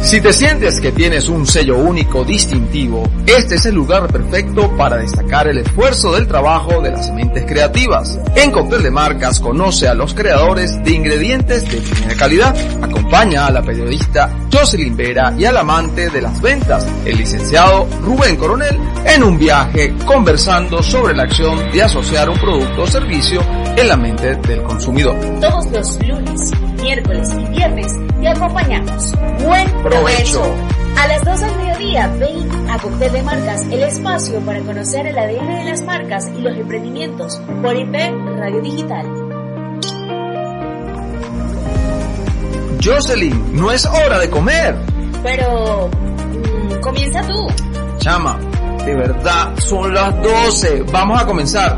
Si te sientes que tienes un sello único distintivo, este es el lugar perfecto para destacar el esfuerzo del trabajo de las mentes creativas. En Cóctel de Marcas conoce a los creadores de ingredientes de primera calidad. Acompaña a la periodista Jocelyn Vera y al amante de las ventas, el licenciado Rubén Coronel, en un viaje conversando sobre la acción de asociar un producto o servicio en la mente del consumidor. Todos los lunes, miércoles y viernes te acompañamos. Buen provecho. A las 2 del mediodía, ven a Cóctel de Marcas, el espacio para conocer el ADN de las marcas y los emprendimientos por IP Radio Digital. Jocelyn, no es hora de comer. Pero, mm, comienza tú. Chama, de verdad, son las 12. Vamos a comenzar.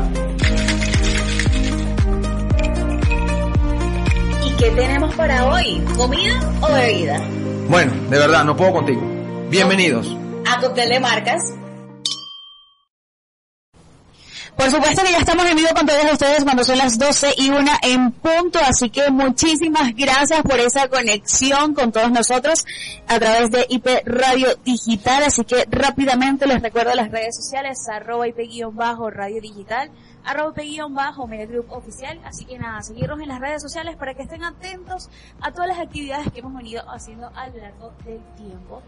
Qué tenemos para hoy? ¿Comida o bebida? Bueno, de verdad, no puedo contigo. Bienvenidos. A Cóctel de Marcas. Por supuesto que ya estamos en vivo con todos ustedes cuando son las 12 y una en punto, así que muchísimas gracias por esa conexión con todos nosotros a través de IP Radio Digital, así que rápidamente les recuerdo las redes sociales, arroba IP-radio digital, arroba IP-bajo Media Group Oficial, así que nada, seguirnos en las redes sociales para que estén atentos a todas las actividades que hemos venido haciendo a lo largo del tiempo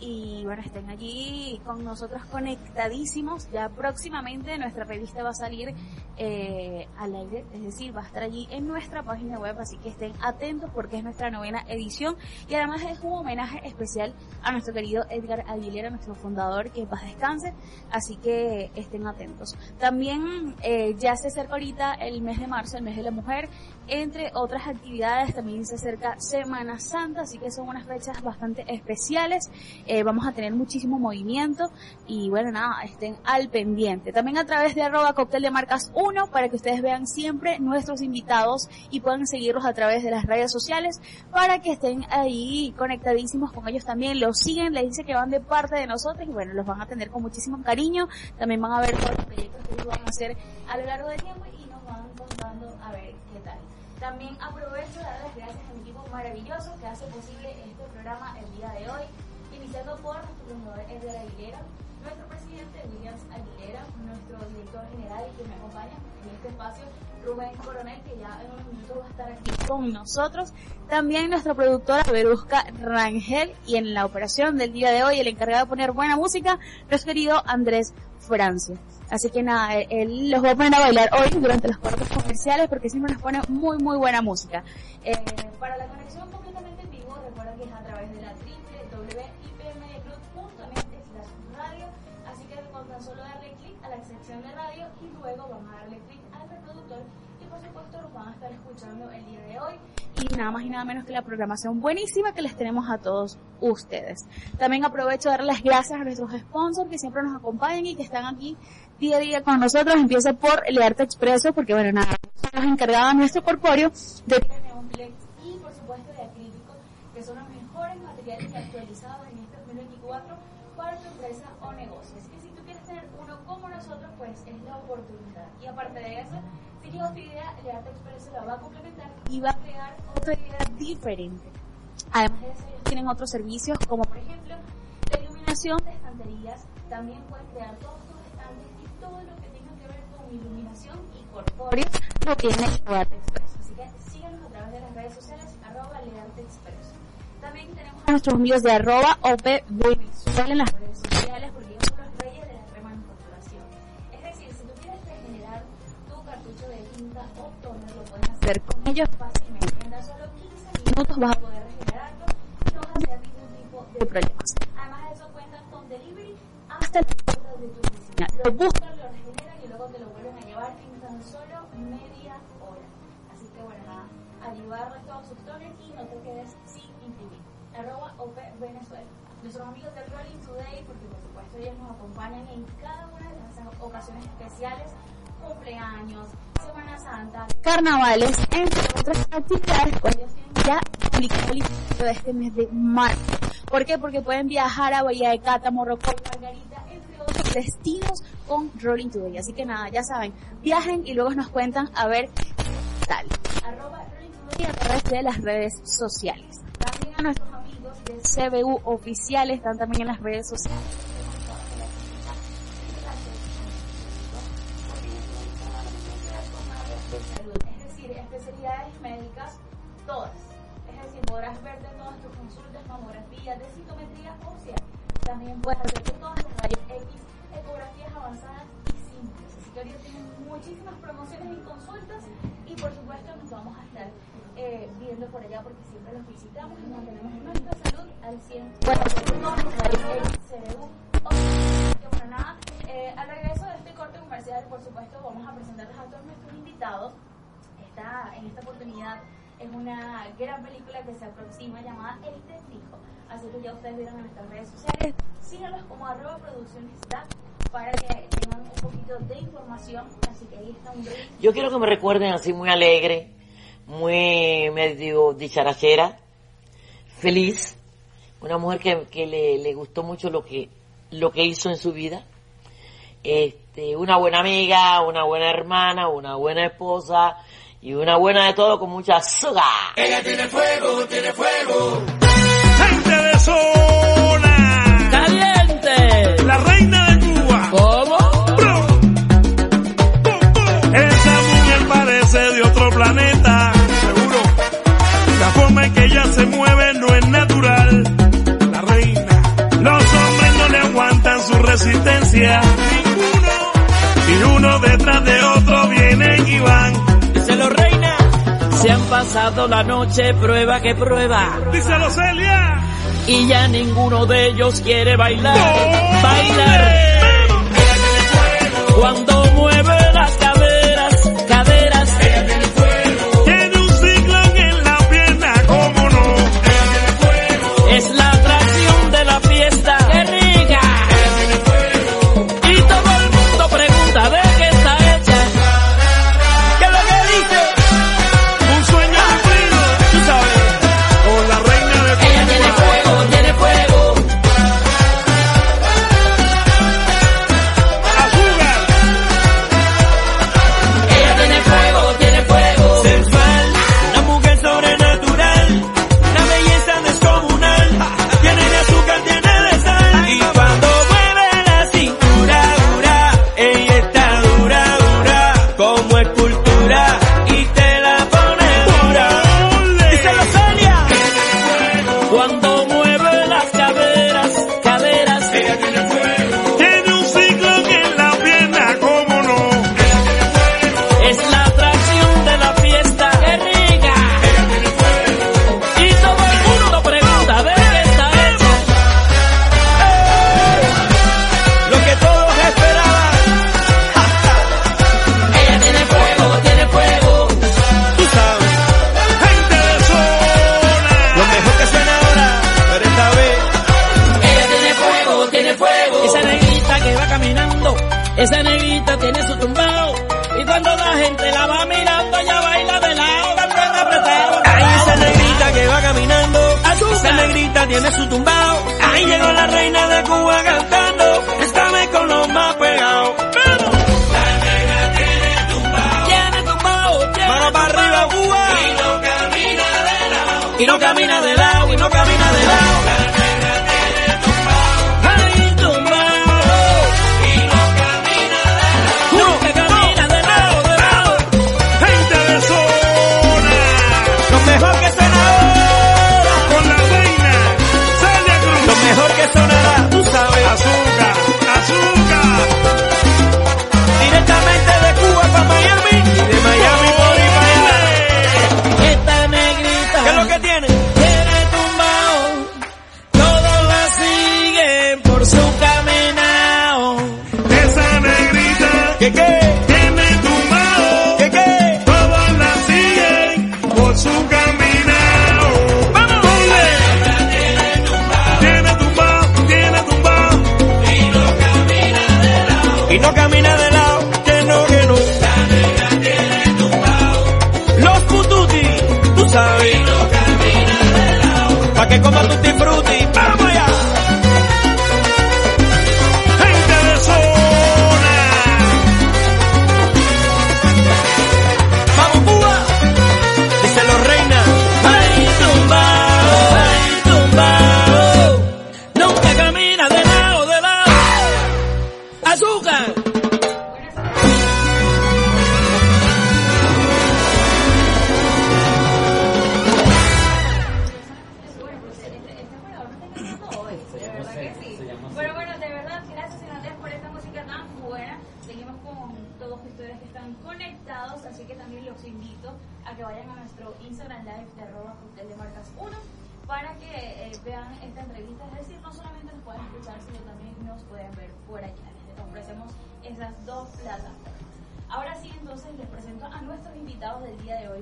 y bueno, estén allí con nosotros conectadísimos. Ya próximamente nuestra revista va a salir eh, al aire, es decir, va a estar allí en nuestra página web, así que estén atentos porque es nuestra novena edición y además es un homenaje especial a nuestro querido Edgar Aguilera, nuestro fundador, que paz descanse, así que estén atentos. También eh, ya se acerca ahorita el mes de marzo, el mes de la mujer, entre otras actividades también se acerca Semana Santa, así que son unas fechas bastante especiales. Eh, vamos a tener muchísimo movimiento y bueno, nada, estén al pendiente. También a través de arroba cóctel de marcas 1 para que ustedes vean siempre nuestros invitados y puedan seguirlos a través de las redes sociales para que estén ahí conectadísimos con ellos también. Los siguen, les dice que van de parte de nosotros y bueno, los van a atender con muchísimo cariño. También van a ver todos los proyectos que ellos van a hacer a lo largo del tiempo y nos van contando a ver qué tal. También aprovecho de dar las gracias a mi equipo maravilloso que hace posible este programa el día de hoy, iniciando por nuestro fundador Edgar Aguilera, nuestro presidente Williams Aguilera, nuestro director general y quien me acompaña en este espacio, Rubén Coronel, que ya en unos minutos va a estar aquí con nosotros. También nuestra productora Verusca Rangel y en la operación del día de hoy, el encargado de poner buena música, nuestro querido Andrés Francia. Así que nada, él los va a poner a bailar hoy durante los cortes comerciales porque siempre nos pone muy muy buena música. Eh, para la conexión de radio y luego vamos a darle clic al reproductor y por supuesto los van a estar escuchando el día de hoy y nada más y nada menos que la programación buenísima que les tenemos a todos ustedes. También aprovecho de dar las gracias a nuestros sponsors que siempre nos acompañan y que están aquí día a día con nosotros. Empieza por Learte Expreso, porque bueno, nada, nos encargado nuestro corpóreo de Neonplex y por supuesto de acrílico, que son los mejores materiales actualizados en este 2024 para tu empresa o negocio. Así que si tú quieres tener uno como nosotros, pues es la oportunidad. Y aparte de eso, si llegó tu idea, Learte Expreso la va a complementar y va a crear otra idea diferente. Además de eso, ellos tienen otros servicios, como por ejemplo la iluminación de estanterías. También pueden crear todos tus estantes y todo lo que tenga que ver con iluminación y corpóreo lo tiene Learte Expreso. Así que síganos a través de las redes sociales, arroba Learte Expreso. También tenemos a nuestros amigos de arroba OPVisual en las redes sociales porque lo puedes hacer con ellos fácilmente. En tan solo 15 minutos vas a poder regenerarlo y no vas a tener ningún tipo de problemas. Además de eso cuentan con delivery hasta la puerta de tu oficina. Lo buscan, lo regeneran y luego te lo vuelven a llevar en tan solo media hora. Así que bueno, nada, ayudar a todos sus y no te quedes sin imprimir. arroba OP Venezuela. Nuestros amigos de Rolling Today, porque por supuesto ellos nos acompañan en cada una de las ocasiones especiales, cumpleaños, Semana Santa, carnavales, entre otras actividades, tienen ya el de este mes de marzo. ¿Por qué? Porque pueden viajar a Bahía de Cata, Morrocoy, Margarita, entre otros destinos con Rolling Today. Así que nada, ya saben, viajen y luego nos cuentan a ver qué tal. Arroba Rolling Today a través de las redes sociales. También a nuestros amigos de CBU oficiales están también en las redes sociales. También puedes hacerte todas las rayos X, ecografías avanzadas y simples. Así que ahorita tienen muchísimas promociones y consultas y por supuesto nos vamos a estar eh, viendo por allá porque siempre los visitamos y mantenemos nuestra salud al 100. Bueno, bueno, nada, eh, al regreso de este corte comercial, por supuesto, vamos a presentarles a todos nuestros invitados. Esta, en esta oportunidad es una gran película que se aproxima llamada El Testigo. Así que ya ustedes vieron en nuestras redes sociales. Síganos como arroba producciones para que tengan un poquito de información. Así que ahí está un break. Yo quiero que me recuerden así muy alegre, muy medio dicharachera, feliz. Una mujer que, que le, le gustó mucho lo que, lo que hizo en su vida. Este, una buena amiga, una buena hermana, una buena esposa y una buena de todo con mucha azúcar. Ella tiene fuego, tiene fuego. Gente de zona. ¡Caliente! La reina de Cuba. ¿Cómo? Bro. Esa mujer parece de otro planeta. Seguro. La forma en que ella se mueve no es natural. La reina. Los hombres no le aguantan su resistencia. Ninguno. Y uno detrás de otro vienen y van. Díselo, reina. Se han pasado la noche prueba que prueba. Díselo, Celia. Y ya ninguno de ellos quiere bailar. ¡No! Bailar. Cuando mueve las caderas, caderas. Tiene su tumbao. Ahí llegó la reina de Cuba cantando. Esta vez con los más pegados. Mano para arriba, Cuba. Y no camina de lado. Y no camina de que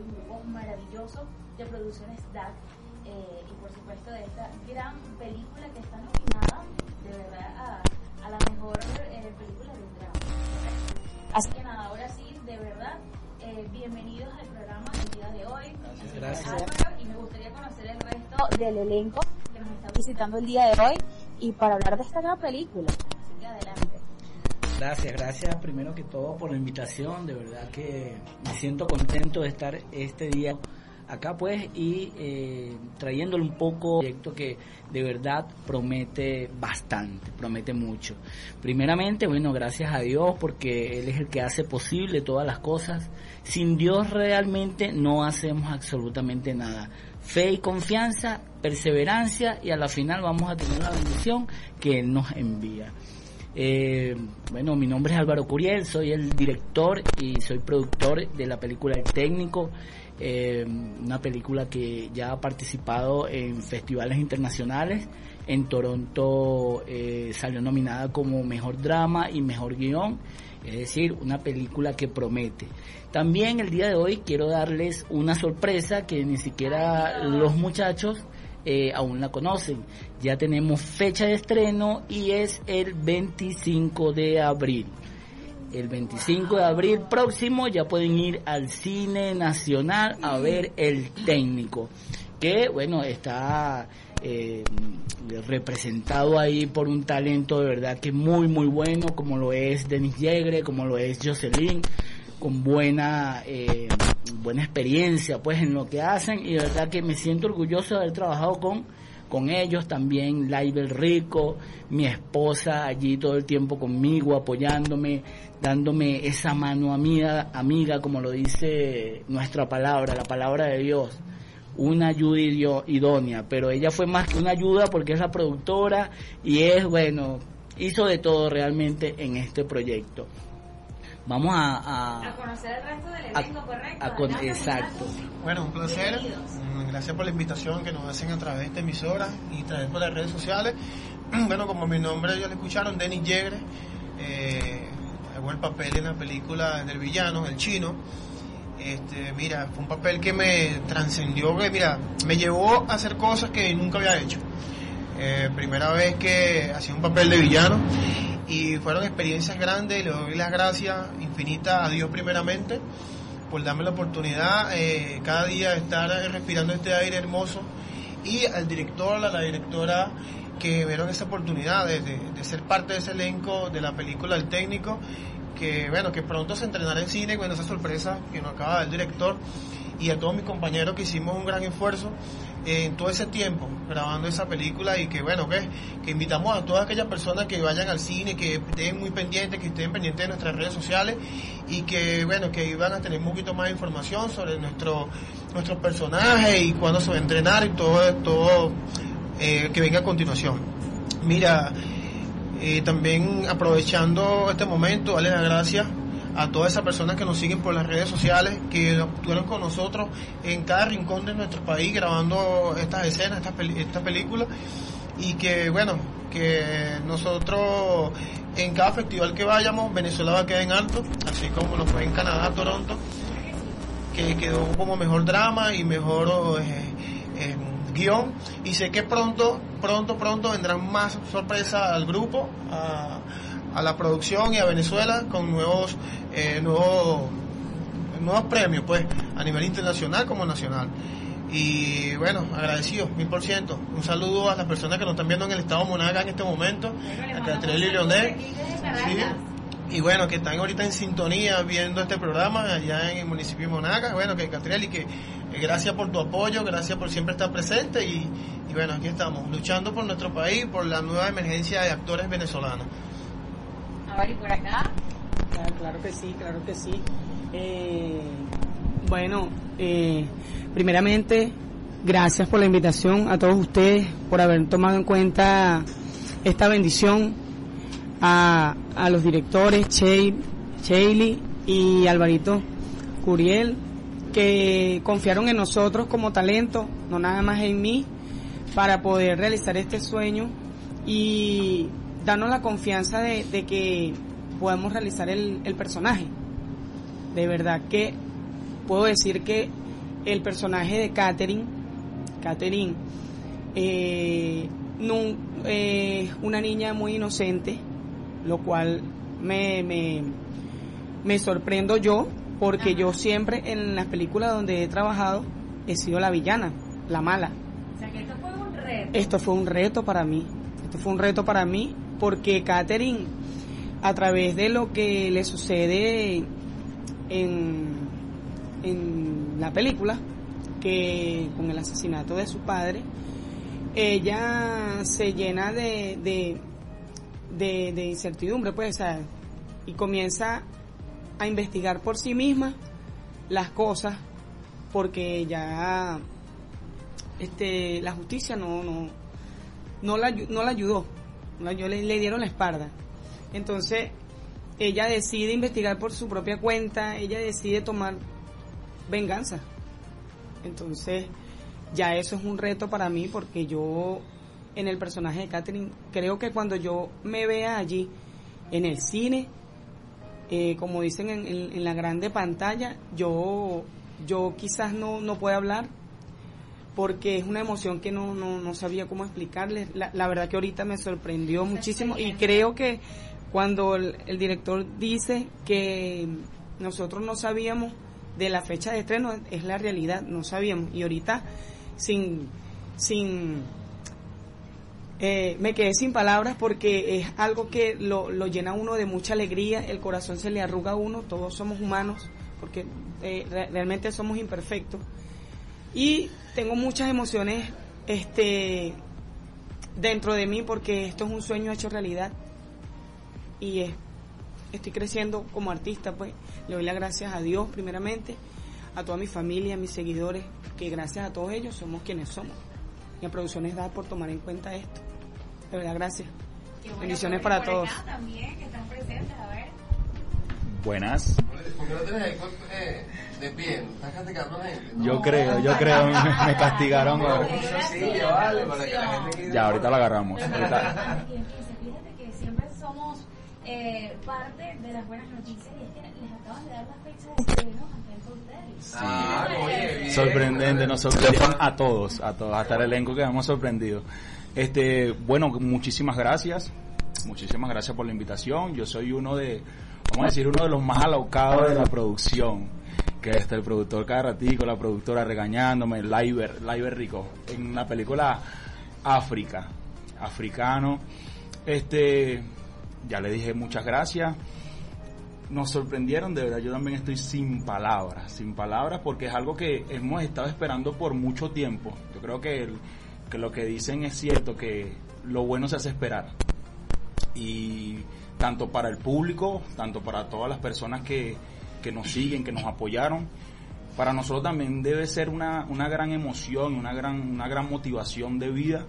un grupo maravilloso de producciones DAC eh, y por supuesto de esta gran película que está nominada de verdad a, a la mejor eh, película de un drama. Así que nada, ahora sí, de verdad, eh, bienvenidos al programa del día de hoy. Gracias. Álvaro, y me gustaría conocer el resto del elenco que nos está visitando el día de hoy y para hablar de esta gran película. Gracias, gracias primero que todo por la invitación, de verdad que me siento contento de estar este día acá pues y eh, trayéndole un poco proyecto que de verdad promete bastante, promete mucho. Primeramente, bueno, gracias a Dios porque Él es el que hace posible todas las cosas. Sin Dios realmente no hacemos absolutamente nada. Fe y confianza, perseverancia y a la final vamos a tener la bendición que Él nos envía. Eh, bueno, mi nombre es Álvaro Curiel, soy el director y soy productor de la película El Técnico, eh, una película que ya ha participado en festivales internacionales. En Toronto eh, salió nominada como Mejor Drama y Mejor Guión, es decir, una película que promete. También el día de hoy quiero darles una sorpresa que ni siquiera los muchachos eh, aún la conocen. Ya tenemos fecha de estreno y es el 25 de abril. El 25 de abril próximo ya pueden ir al cine nacional a ver el técnico, que bueno, está eh, representado ahí por un talento de verdad que muy muy bueno, como lo es Denis Yegre, como lo es Jocelyn, con buena eh, buena experiencia pues en lo que hacen y de verdad que me siento orgulloso de haber trabajado con con ellos también Laibel Rico, mi esposa allí todo el tiempo conmigo apoyándome, dándome esa mano amiga, amiga como lo dice nuestra palabra, la palabra de Dios una ayuda idónea, pero ella fue más que una ayuda porque es la productora y es, bueno, hizo de todo realmente en este proyecto. Vamos a... a- A conocer el resto del a- elenco, correcto. a con- Adelante, exacto. Bueno, un placer. Mm, Gracias por la invitación que nos hacen a través de esta emisora y a través de las redes sociales. Bueno, como mi nombre ya lo escucharon, Denis Yegre. Eh, hago el papel en la película del villano, el chino. Este, mira, fue un papel que me trascendió, que mira, me llevó a hacer cosas que nunca había hecho. Eh, primera vez que hacía un papel de villano y fueron experiencias grandes. Le doy las gracias infinitas a Dios primeramente por darme la oportunidad eh, cada día de estar respirando este aire hermoso y al director, a la directora que vieron esa oportunidad de, de- ser parte de ese elenco de la película El Técnico, que bueno, que pronto se entrenará en cine, bueno, esa sorpresa que nos acaba del director y a todos mis compañeros que hicimos un gran esfuerzo en todo ese tiempo grabando esa película y que bueno, que, que invitamos a todas aquellas personas que vayan al cine, que estén muy pendientes, que estén pendientes de nuestras redes sociales y que bueno, que iban a tener un poquito más de información sobre nuestro nuestros personajes y cuándo se va a entrenar y todo, todo eh, que venga a continuación. Mira, eh, también aprovechando este momento, darle las gracias a todas esas personas que nos siguen por las redes sociales, que estuvieron con nosotros en cada rincón de nuestro país grabando estas escenas, estas peli- esta película, y que bueno, que nosotros en cada festival que vayamos, Venezuela va a quedar en alto, así como nos fue en Canadá, Toronto, que quedó como mejor drama y mejor eh, eh, guion. Y sé que pronto pronto pronto vendrán más sorpresas al grupo a la producción y a Venezuela con nuevos eh, nuevos nuevos premios pues a nivel internacional como nacional Y bueno, agradecido, mil por ciento. Un saludo a las personas que nos están viendo en el estado Monaga en este momento, a Catriel y Leonel. Sí. Y bueno, que están ahorita en sintonía viendo este programa allá en el municipio de Monaga. Bueno, que Catriel y que eh, gracias por tu apoyo, gracias por siempre estar presente y, y bueno, aquí estamos, luchando por nuestro país, por la nueva emergencia de actores venezolanos. A ver, y por acá. Claro, que sí, claro que sí. Eh, bueno, eh, primeramente, gracias por la invitación a todos ustedes, por haber tomado en cuenta esta bendición, a, a los directores, Sheili y Alvarito Curiel, que confiaron en nosotros como talento, no nada más en mí, para poder realizar este sueño y darnos la confianza de, de que podemos realizar el, el personaje. De verdad que puedo decir que el personaje de Catherine, Catherine, eh, nun- eh, una niña muy inocente, lo cual me, me, me sorprendo yo, porque yo siempre en las películas donde he trabajado he sido la villana, la mala. O sea, que esto fue un reto. Esto fue un reto para mí. Esto fue un reto para mí porque Catherine, a través de lo que le sucede en, en la película, que con el asesinato de su padre, ella se llena de, de, de, incertidumbre, pues, y comienza a investigar por sí misma las cosas porque ya este la justicia no no no la no la ayudó no le, le dieron la espalda entonces ella decide investigar por su propia cuenta ella decide tomar venganza entonces ya eso es un reto para mí porque yo en el personaje de Catherine creo que cuando yo me vea allí en el cine eh, como dicen en, en- en la grande pantalla, yo, yo quizás no, no pueda hablar porque es una emoción que no, no, no sabía cómo explicarles. La, la verdad que ahorita me sorprendió muchísimo y creo que cuando el, director dice que nosotros no sabíamos de la fecha de estreno, es la realidad, no sabíamos. Y ahorita sin, sin eh, me quedé sin palabras porque es algo que lo, lo llena uno de mucha alegría, el corazón se le arruga a uno, todos somos humanos, porque eh, re- realmente somos imperfectos. Y tengo muchas emociones este, dentro de mí porque esto es un sueño hecho realidad y es- estoy creciendo como artista, pues le doy las gracias a Dios primeramente, a toda mi familia, a mis seguidores, que gracias a todos ellos somos quienes somos. Y a Producciones da por tomar en cuenta esto. De verdad, gracias. Bueno, Bendiciones para todos. también, que están presentes, a ver. Buenas. ¿Por qué no tienes el cuerpo eh, de pie? ¿Estás castigando a la gente? Yo creo, yo creo, me, me castigaron. ahora. Sí, vale, para que la gente quede- Ya, ahorita lo agarramos. Ahorita- fíjense, fíjate que siempre somos eh, parte de las buenas noticias y es que les acaban de dar la fecha de estreno Hotel. Ah, oye. Sorprendente, nos sorprendieron a todos, a todos, hasta el elenco quedamos sorprendidos. Este, bueno, muchísimas gracias, muchísimas gracias por la invitación. Yo soy uno de, vamos a decir, uno de los más alocados de la producción, que está el productor cada ratico, la productora regañándome, Liver, Liver Rico, en la película África, africano. Este, ya le dije muchas gracias nos sorprendieron, de verdad, yo también estoy sin palabras, sin palabras, porque es algo que hemos estado esperando por mucho tiempo. Yo creo que, que lo que dicen es cierto, que lo bueno se hace esperar. Y tanto para el público, tanto para todas las personas que, que nos siguen, que nos apoyaron, para nosotros también debe ser una, una gran emoción, una gran, una gran motivación de vida,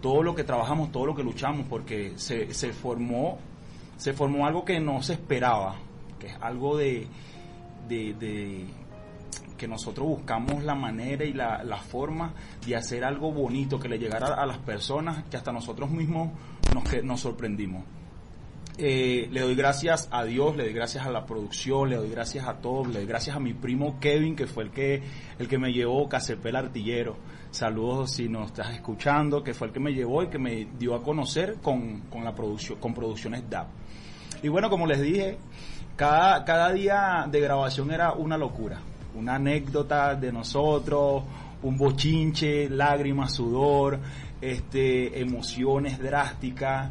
todo lo que trabajamos, todo lo que luchamos, porque se, se formó se formó algo que no se esperaba, que es algo de, de, que nosotros buscamos la manera y la, la forma de hacer algo bonito que le llegara a las personas que hasta nosotros mismos nos, que- nos sorprendimos. Eh, le doy gracias a Dios, le doy gracias a la producción, le doy gracias a todos, le doy gracias a mi primo Kevin, que fue el que, el que me llevó, Cacepel Artillero. Saludos si nos estás escuchando, que fue el que me llevó y que me dio a conocer con, con la producción, con producciones DAP. Y bueno, como les dije, cada, cada día de grabación era una locura, una anécdota de nosotros, un bochinche, lágrimas, sudor, este, emociones drásticas.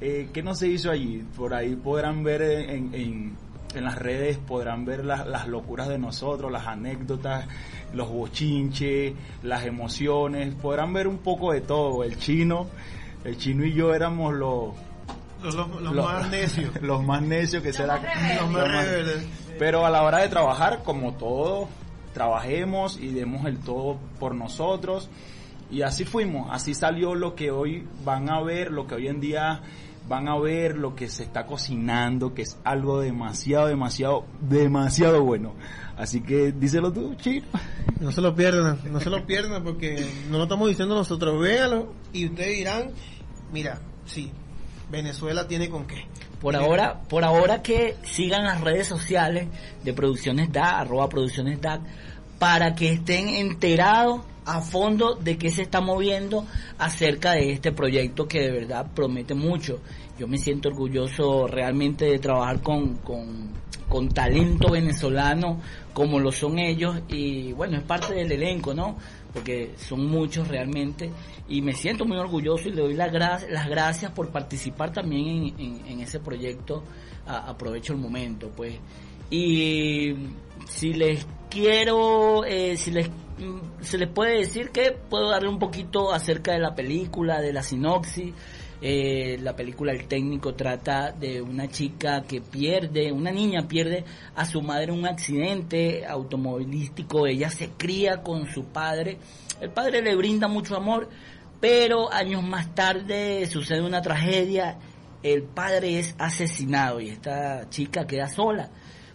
Eh, ¿Qué no se hizo allí? Por ahí podrán ver en, en, en las redes, podrán ver las, las locuras de nosotros, las anécdotas, los bochinches, las emociones, podrán ver un poco de todo. El chino, el chino y yo éramos los Los, los- los Lo- más necios. los más necios que será Los más rebeldes. pero a la hora de trabajar como todo trabajemos y demos el todo por nosotros y así fuimos así salió lo que hoy van a ver lo que hoy en día van a ver lo que se está cocinando que es algo demasiado demasiado demasiado bueno así que díselo tú chino No se lo pierdan, no se lo pierdan porque no lo estamos diciendo nosotros. Véanlo y ustedes dirán, mira, sí, Venezuela tiene con qué. Por Tiene- ahora, por ahora que sigan las redes sociales de Producciones DAC, arroba Producciones DAC, para que estén enterados a fondo de qué se está moviendo acerca de este proyecto que de verdad promete mucho. Yo me siento orgulloso realmente de trabajar con, con, con talento venezolano como lo son ellos y bueno, es parte del elenco, ¿no? Porque son muchos realmente y me siento muy orgulloso y le doy las, gra- las gracias por participar también en, ese proyecto. Aprovecho el momento, pues. Y si les quiero, eh, si les mm, se les puede decir que puedo darle un poquito acerca de la película, de la sinopsis. Eh, la película El técnico trata de una chica que pierde, una niña pierde a su madre en un accidente automovilístico. Ella se cría con su padre. El padre le brinda mucho amor, pero años más tarde sucede una tragedia. El padre es asesinado y esta chica queda sola.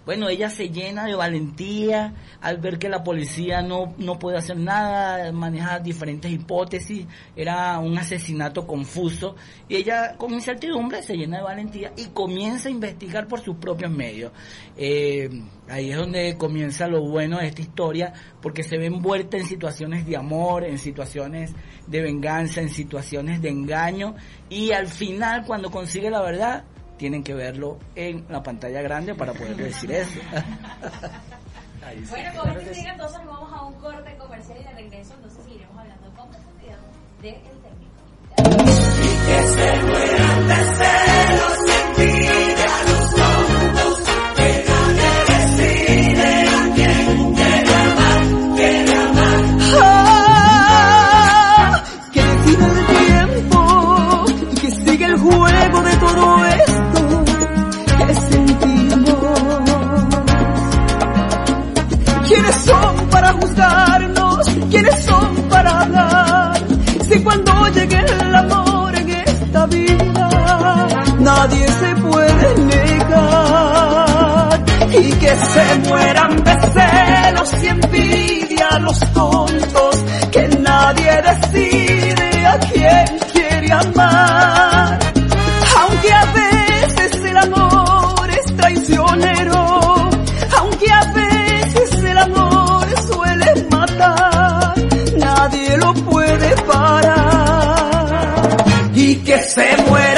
Bueno, ella se llena de valentía al ver que la policía no, no puede hacer nada, maneja diferentes hipótesis, era un asesinato confuso, y ella con incertidumbre se llena de valentía y comienza a investigar por sus propios medios. Eh, ahí es donde comienza lo bueno de esta historia, porque se ve envuelta en situaciones de amor, en situaciones de venganza, en situaciones de engaño, y al final cuando consigue la verdad, tienen que verlo en la pantalla grande para poder decir eso. Ahí sí. Bueno, con este sigue, entonces nos vamos a un corte comercial y de regreso entonces seguiremos hablando con profundidad de El Técnico. Nadie se puede negar. Y que se mueran de celos y envidia los tontos, que nadie decide a quién quiere amar. Aunque a veces el amor es traicionero, aunque a veces el amor suele matar, nadie lo puede parar. Y que se mueran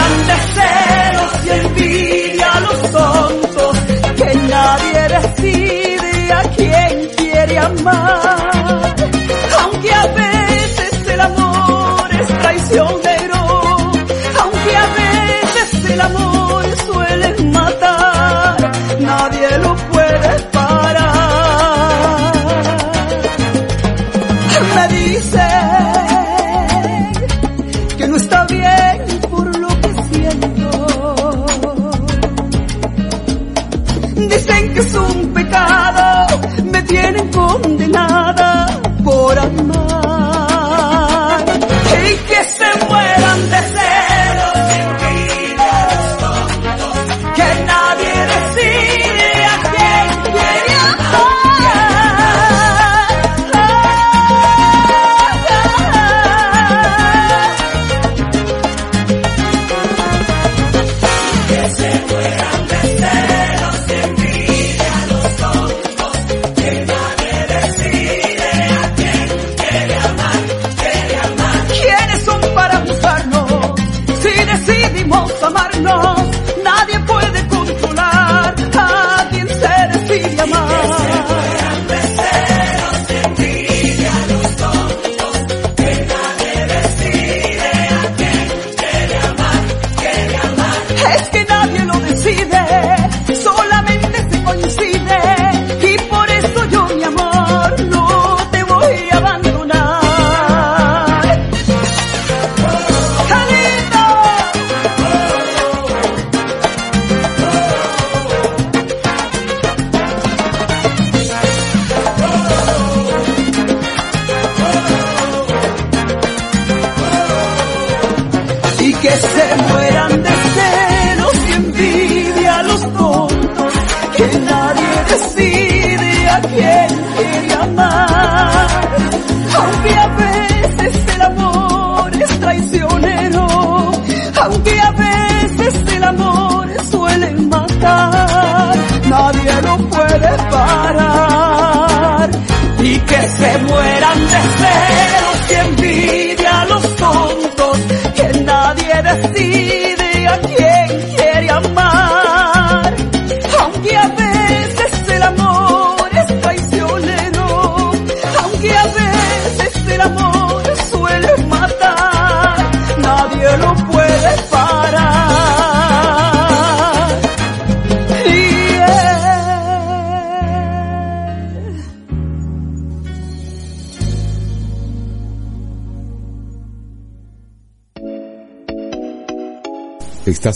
amar. Aunque a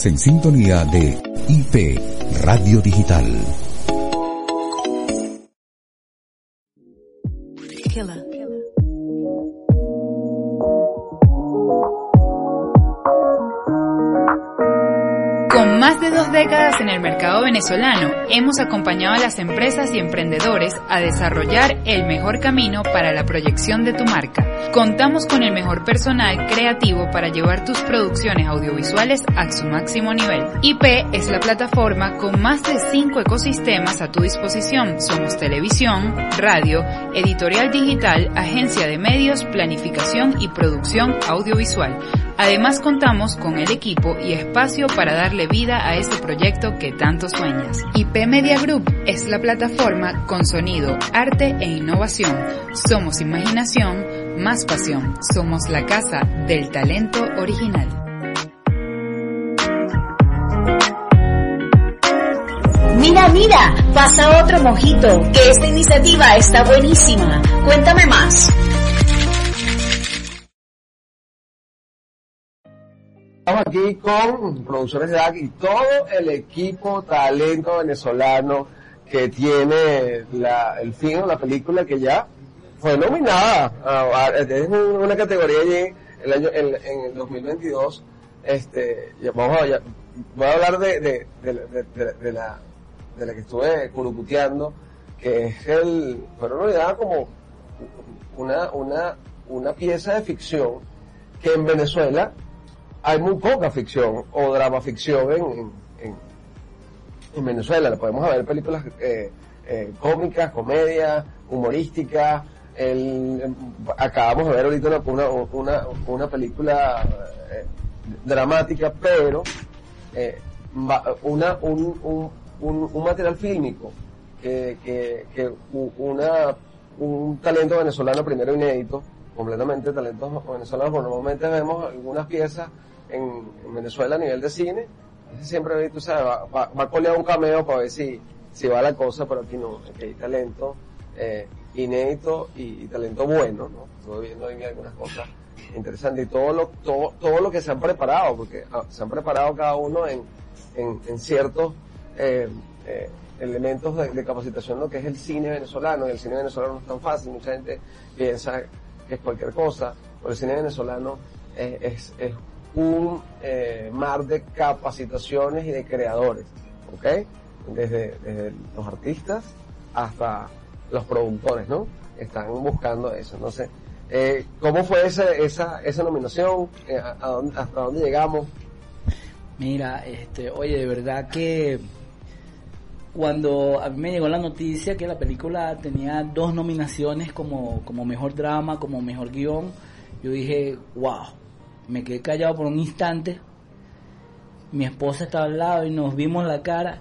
En sintonía de IP Radio Digital. Décadas en el mercado venezolano, hemos acompañado a las empresas y emprendedores a desarrollar el mejor camino para la proyección de tu marca. Contamos con el mejor personal creativo para llevar tus producciones audiovisuales a su máximo nivel. IP es la plataforma con más de cinco ecosistemas a tu disposición. Somos televisión, radio, editorial digital, agencia de medios, planificación y producción audiovisual. Además contamos con el equipo y espacio para darle vida a este proyecto que tanto sueñas. IP Media Group es la plataforma con sonido, arte e innovación. Somos imaginación, más pasión. Somos la casa del talento original. Mira, mira, pasa otro mojito, que esta iniciativa está buenísima. Cuéntame más. Aquí con Producciones de DAC y todo el equipo talento venezolano que tiene la, el film, la película que ya fue nominada es un- una categoría allí el año, en, en el 2022. Este, vamos a, voy a hablar de, de, de, la- de- la, que estuve curucuteando, que es el, fueron nominadas como una, una, una pieza de ficción que en Venezuela hay muy poca ficción o drama ficción en, en, en, en Venezuela. La podemos ver películas eh, eh, cómicas, comedias, humorísticas. El, acabamos de ver ahorita una, una, una, película eh, dramática, pero eh, una, un, un, un, material fílmico que, que, que una, un talento venezolano primero inédito, completamente talento venezolano, porque normalmente vemos algunas piezas en, en Venezuela a nivel de cine, siempre tú sabes, va, va, va a colear un cameo para ver si, si va la cosa, pero aquí no, aquí hay talento eh, inédito y, talento bueno, ¿no? Estuve viendo ahí algunas cosas interesantes y todo lo, todo, todo lo que se han preparado, porque ah, se han preparado cada uno en, en, ciertos eh, eh, elementos de, de capacitación lo que es el cine venezolano, y el cine venezolano no es tan fácil, mucha gente piensa que es cualquier cosa, pero el cine venezolano es, es, es un eh, mar de capacitaciones y de creadores, ¿ok? Desde, los artistas hasta los productores, ¿no? Están buscando eso, sé. Eh, ¿Cómo fue esa, esa, esa nominación? Eh, ¿Hasta dónde llegamos? Mira, este, oye, de verdad que cuando a mí me llegó la noticia que la película tenía dos nominaciones como, como mejor drama, como mejor guion, yo dije, wow, me quedé callado por un instante, mi esposa estaba al lado y nos vimos la cara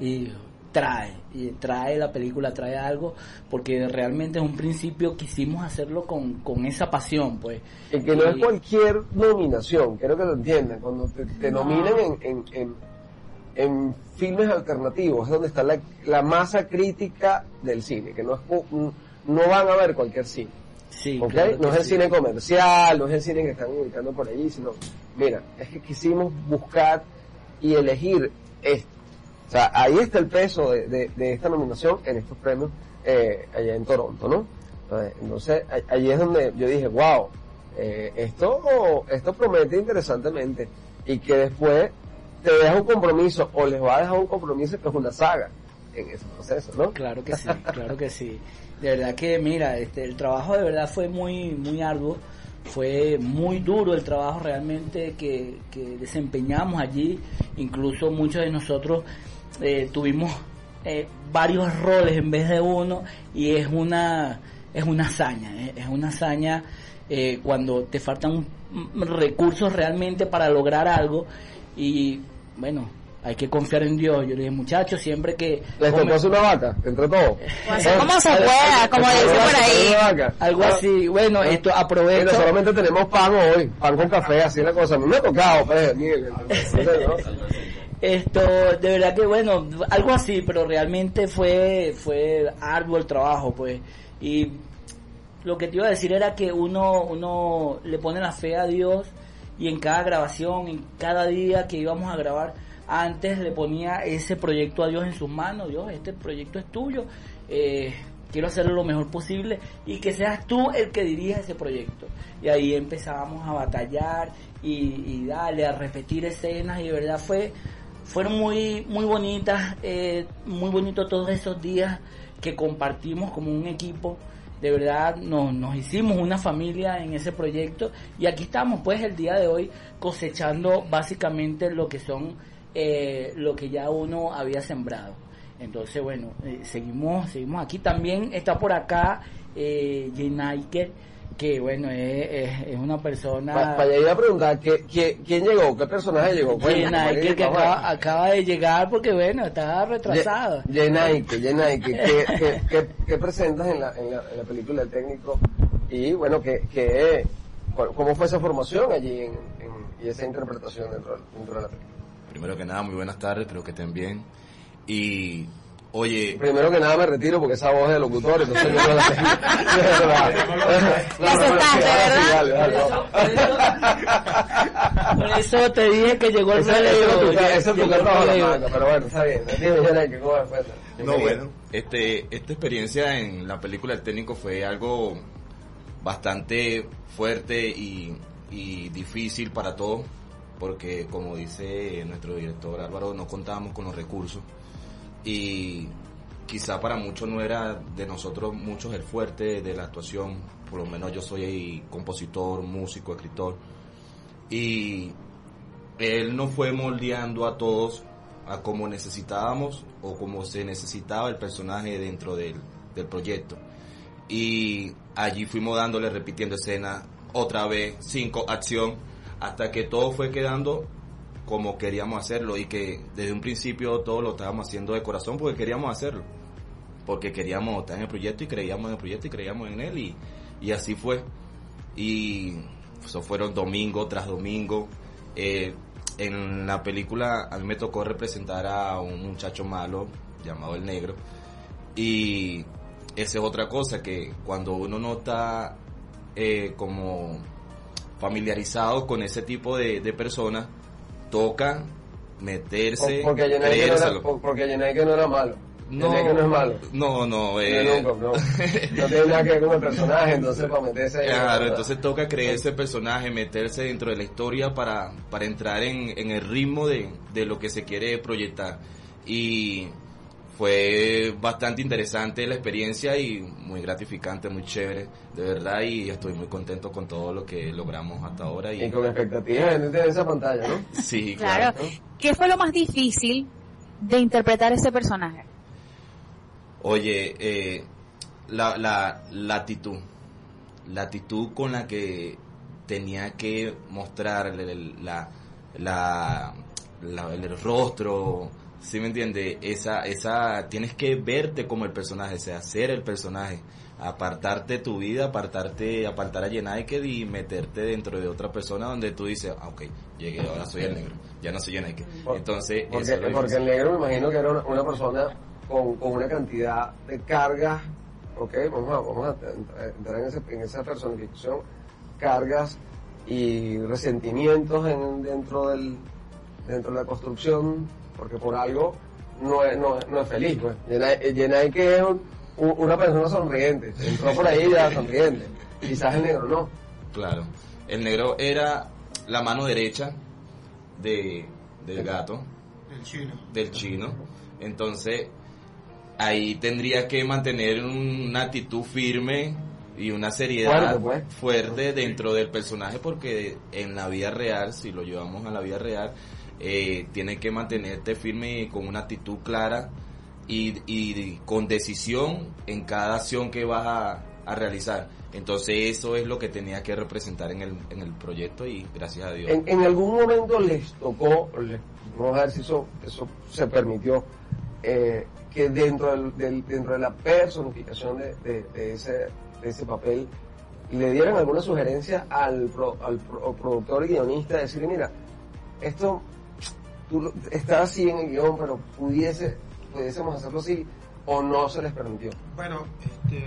y trae, y trae la película, trae algo, porque realmente en un principio quisimos hacerlo con, con esa pasión, pues. Que no es cualquier nominación, quiero que lo entiendan. Cuando te, te No. nominan en, en, en, en filmes alternativos, es donde está la, la masa crítica del cine, que no es no van a ver cualquier cine. Sí, ¿ok? claro que no es el sí. cine comercial, no es el cine que están ubicando por allí, sino, mira, es que quisimos buscar y elegir esto. O sea, ahí está el peso de, de- de esta nominación en estos premios eh, allá en Toronto, ¿no? Entonces, allí es donde yo dije, wow, eh, esto, esto promete interesantemente y que después te deja un compromiso o les va a dejar un compromiso que es una saga en ese proceso, ¿no? Claro que sí, claro que sí. De verdad que, mira, este, el trabajo de verdad fue muy, muy arduo, fue muy duro el trabajo realmente que, que desempeñamos allí, incluso muchos de nosotros eh, tuvimos eh, varios roles en vez de uno y es una, es una hazaña, eh, es una hazaña eh, cuando te faltan recursos realmente para lograr algo y bueno, hay que confiar en Dios. Yo le dije, muchachos, siempre que... Les tocó hacer una vaca, entre todos. ¿Cómo se pueda? Como dice por ahí. Algo así, bueno, esto aprovecho. Mira, solamente tenemos pan hoy, pan con café, así la cosa. A mí me ha tocado, pues, Miguel. Esto, de verdad que bueno, algo así, pero realmente fue, fue arduo el trabajo, pues. Y lo que te iba a decir era que uno, uno le pone la fe a Dios y en cada grabación, en cada día que íbamos a grabar, antes le ponía ese proyecto a Dios en sus manos, Dios, este proyecto es tuyo, eh, quiero hacerlo lo mejor posible y que seas tú el que dirija ese proyecto. Y ahí empezábamos a batallar y, darle, a repetir escenas y de verdad fue, fueron muy, muy bonitas, eh, muy bonitos todos esos días que compartimos como un equipo. De verdad nos, nos hicimos una familia en ese proyecto y aquí estamos pues el día de hoy cosechando básicamente lo que son eh, lo que ya uno había sembrado. Entonces, bueno, eh, seguimos, seguimos aquí. También está por acá eh, Jenaiker, que bueno, es, es, es una persona... Para pa allá iba a preguntar, ¿qué, qué, quién llegó? ¿Qué personaje llegó? Jenaiker, que acaba, acaba, de llegar porque bueno, estaba retrasado. Jenaiker, Jenaiker, ¿qué, qué, qué, presentas en la, en, la, en la película del técnico? Y bueno, ¿qué, qué, ¿cómo fue esa formación allí en, en, y esa interpretación dentro, dentro de la película? Primero que nada, muy buenas tardes, espero que estén bien. Y, oye... Primero que nada me retiro porque esa voz es de locutor, entonces yo no la tengo. Por eso te dije que llegó el relevo. Eso es tu carta pero bueno, está bien. No, bueno, este, esta experiencia en la película El Técnico fue algo bastante fuerte y, y difícil para todos porque como dice nuestro director Álvaro, no contábamos con los recursos y quizá para muchos no era de nosotros muchos el fuerte de la actuación, por lo menos yo soy compositor, músico, escritor. Y él nos fue moldeando a todos a como necesitábamos o como se necesitaba el personaje dentro del, del proyecto. Y allí fuimos dándole repitiendo escena otra vez, cinco, acción hasta que todo fue quedando como queríamos hacerlo y que desde un principio todo lo estábamos haciendo de corazón porque queríamos hacerlo, porque queríamos estar en el proyecto y creíamos en el proyecto y creíamos en él y, y así fue. Y eso fueron domingo tras domingo. Eh, en la película a mí me tocó representar a un muchacho malo llamado el negro y esa es otra cosa que cuando uno no está eh, como familiarizado con ese tipo de, de personas, toca meterse, porque creérselo. No era, no era malo. No, no es malo. No, no, eh, no, no, no, tiene nada que ver con el personaje, entonces para meterse ahí. Claro, entonces toca creerse el personaje, meterse dentro de la historia para, para entrar en, en el ritmo de, de lo que se quiere proyectar. Y fue bastante interesante la experiencia y muy gratificante, muy chévere, de verdad, y estoy muy contento con todo lo que logramos hasta ahora. Y, y con expectativas en esa pantalla, ¿no? Sí, claro. claro. ¿Qué fue lo más difícil de interpretar ese personaje? Oye, eh, la, la, la actitud, la actitud con la que tenía que mostrar la, la, la el rostro, ¿Sí me entiende? Esa, esa, tienes que verte como el personaje, o sea, ser el personaje, apartarte tu vida, apartarte, apartar a Yenaiken y meterte dentro de otra persona donde tú dices, ah, ok, llegué, ahora soy el negro, ya no soy Yenaiken. Entonces, porque, eso porque el negro me imagino que era una, una persona con, con, una cantidad de cargas, ok, vamos a, vamos a entrar en, ese, en esa personificación, cargas y resentimientos en, dentro del, dentro de la construcción porque por algo no es, no, no es feliz. Pues. Yenai que es un, una persona sonriente, entró por ahí ya sonriente, quizás el negro no. Claro, El negro era la mano derecha de, del gato, El chino. del chino. Entonces, ahí tendría que mantener una actitud firme y una seriedad Fuerte, pues. fuerte dentro del personaje porque en la vida real, si lo llevamos a la vida real, eh, tiene que mantenerte firme y con una actitud clara y, y con decisión en cada acción que vas a, a realizar. Entonces eso es lo que tenía que representar en el, en el proyecto y gracias a Dios. En, en algún momento les tocó, les- vamos a ver si eso, eso se permitió, eh, que dentro, del, del- dentro de la personificación de, de- de ese, ese papel le dieran alguna sugerencia al, pro- al pro- productor y guionista, de decirle, mira, esto tú está así en el guion, pero pudiese, pudiésemos hacerlo así, o no se les permitió. Bueno, este,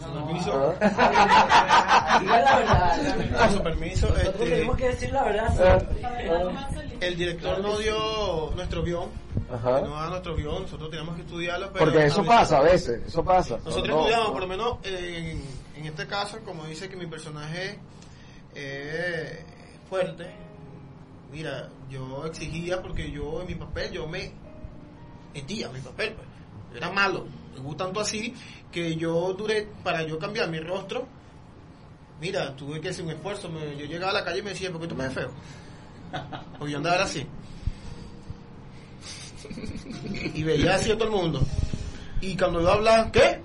con su permiso. Diga la verdad. Con su permiso, Nosotros este, tenemos que decir la verdad siempre. el director no dio nuestro guion, Ajá. no da nuestro guion, nosotros teníamos que estudiarlo. Pero Porque eso a pasa a veces, eso pasa. Nosotros No, estudiamos, no. por lo menos en, en este caso, como dice que mi personaje es fuerte, mira, yo exigía porque yo en mi papel, yo me metía en mi papel, pues. Yo era malo, me gusta tanto así que yo duré, para yo cambiar mi rostro, mira, tuve que hacer un esfuerzo, me- yo llegaba a la calle y me decía, ¿por qué tú me ves feo? Porque yo andaba así. Y veía así a todo el mundo. Y cuando yo hablaba, ¿qué?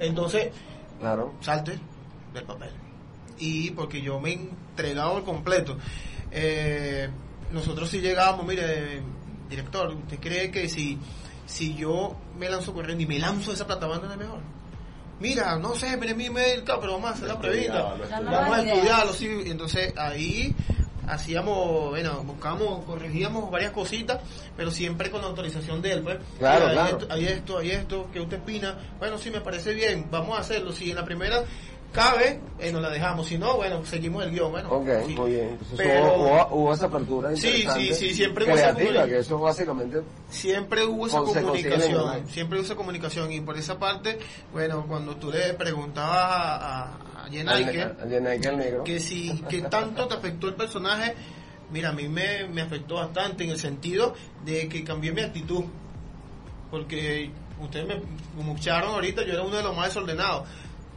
Entonces, claro. salte del papel. Y porque yo me he entregado al completo. Eh, nosotros si llegamos, mire, director, ¿usted cree que si, si yo me lanzo corriendo y me lanzo de esa plataforma es mejor? Mira, no sé, mire mi mail, pero vamos a hacer la pruebita. Estudiarlo, Vamos a estudiarlo, sí. Y Entonces ahí hacíamos, bueno, buscamos, corregíamos varias cositas, pero siempre con la autorización de él, pues. Claro, hay claro. esto, hay esto, hay esto, ¿qué usted opina? Bueno, sí, me parece bien, vamos a hacerlo. Si en la primera cabe, eh, nos la dejamos. Si no, bueno, seguimos el guion. Bueno, Ok, sí. muy bien. Entonces Pero- hubo, hubo- esa apertura Sí, sí, sí, siempre hubo esa creativa, comunicación. que eso básicamente Siempre hubo esa comunicación, siempre hubo esa comunicación y por esa parte, bueno, cuando tú le preguntabas a, a, a negro. que si que tanto te afectó el personaje, mira, a mí me, me afectó bastante en el sentido de que cambié mi actitud, porque ustedes me escucharon ahorita, yo era uno de los más desordenados,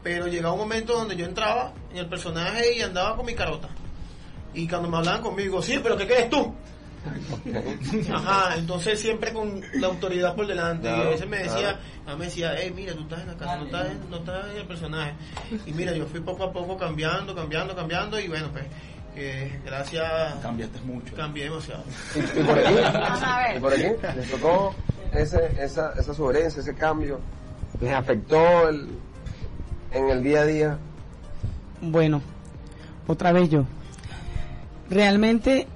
pero llegaba un momento donde yo entraba en el personaje y andaba con mi carota. Y cuando me hablaban conmigo, sí, pero ¿qué crees tú? Ajá, entonces siempre con la autoridad por delante. y a veces me decía, a me decía, hey, mira, tú estás en la casa, no estás, en, no estás en el personaje. Y mira, yo fui poco a poco cambiando, cambiando, cambiando, y bueno, pues, que gracias. Cambiaste mucho. Cambié demasiado. Y, y por aquí, y por aquí, les tocó ese, esa, esa sugerencia, ese cambio, les afectó el, en el día a día. Bueno, otra vez yo. Realmente,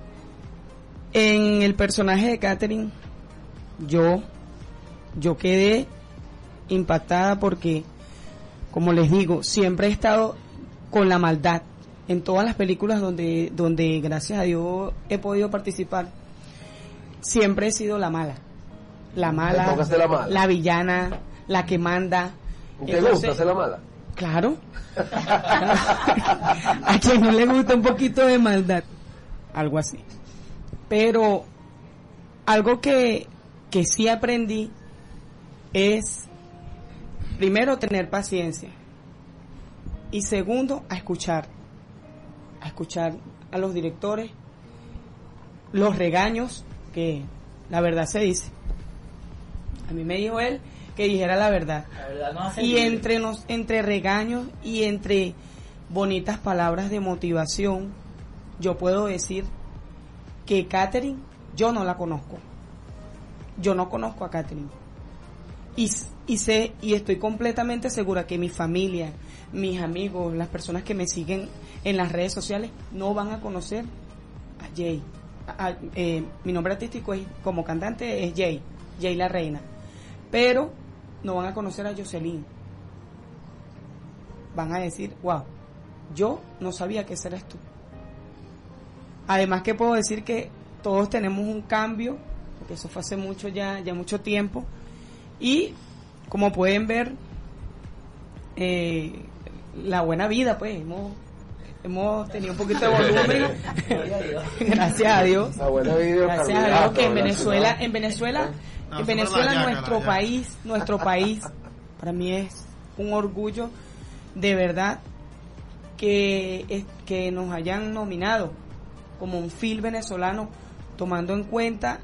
en el personaje de Catherine, yo, yo quedé impactada porque, como les digo, siempre he estado con la maldad. En todas las películas donde, donde gracias a Dios he podido participar, siempre he sido la mala. La mala, la villana, la que manda. ¿Te gusta ser la mala? Claro. a quien no le gusta un poquito de maldad. Algo así. Pero algo que, que sí aprendí es, primero, tener paciencia. Y segundo, a escuchar. A escuchar a los directores, los regaños, que la verdad se dice. A mí me dijo él que dijera la verdad. La verdad no hace Y entre nos, entre regaños y entre bonitas palabras de motivación, yo puedo decir que Catherine, yo no la conozco. Yo no conozco a Catherine. Y, y sé, y estoy completamente segura que mi familia, mis amigos, las personas que me siguen en las redes sociales, no van a conocer a Jay. A- a- eh, mi nombre artístico es, como cantante es Jay, Jay la Reina. Pero no van a conocer a Jocelyn. Van a decir, wow, yo no sabía que ese eres tú. Además que puedo decir que todos tenemos un cambio, porque eso fue hace mucho ya, ya mucho tiempo. Y como pueden ver, eh, la buena vida, pues, hemos hemos tenido un poquito de volumen. Gracias a Dios. Gracias a Dios que en Venezuela, en Venezuela, No, Venezuela la yaca, nuestro país, nuestro país, para mí es un orgullo de verdad que, es- que nos hayan nominado como un film venezolano, tomando en cuenta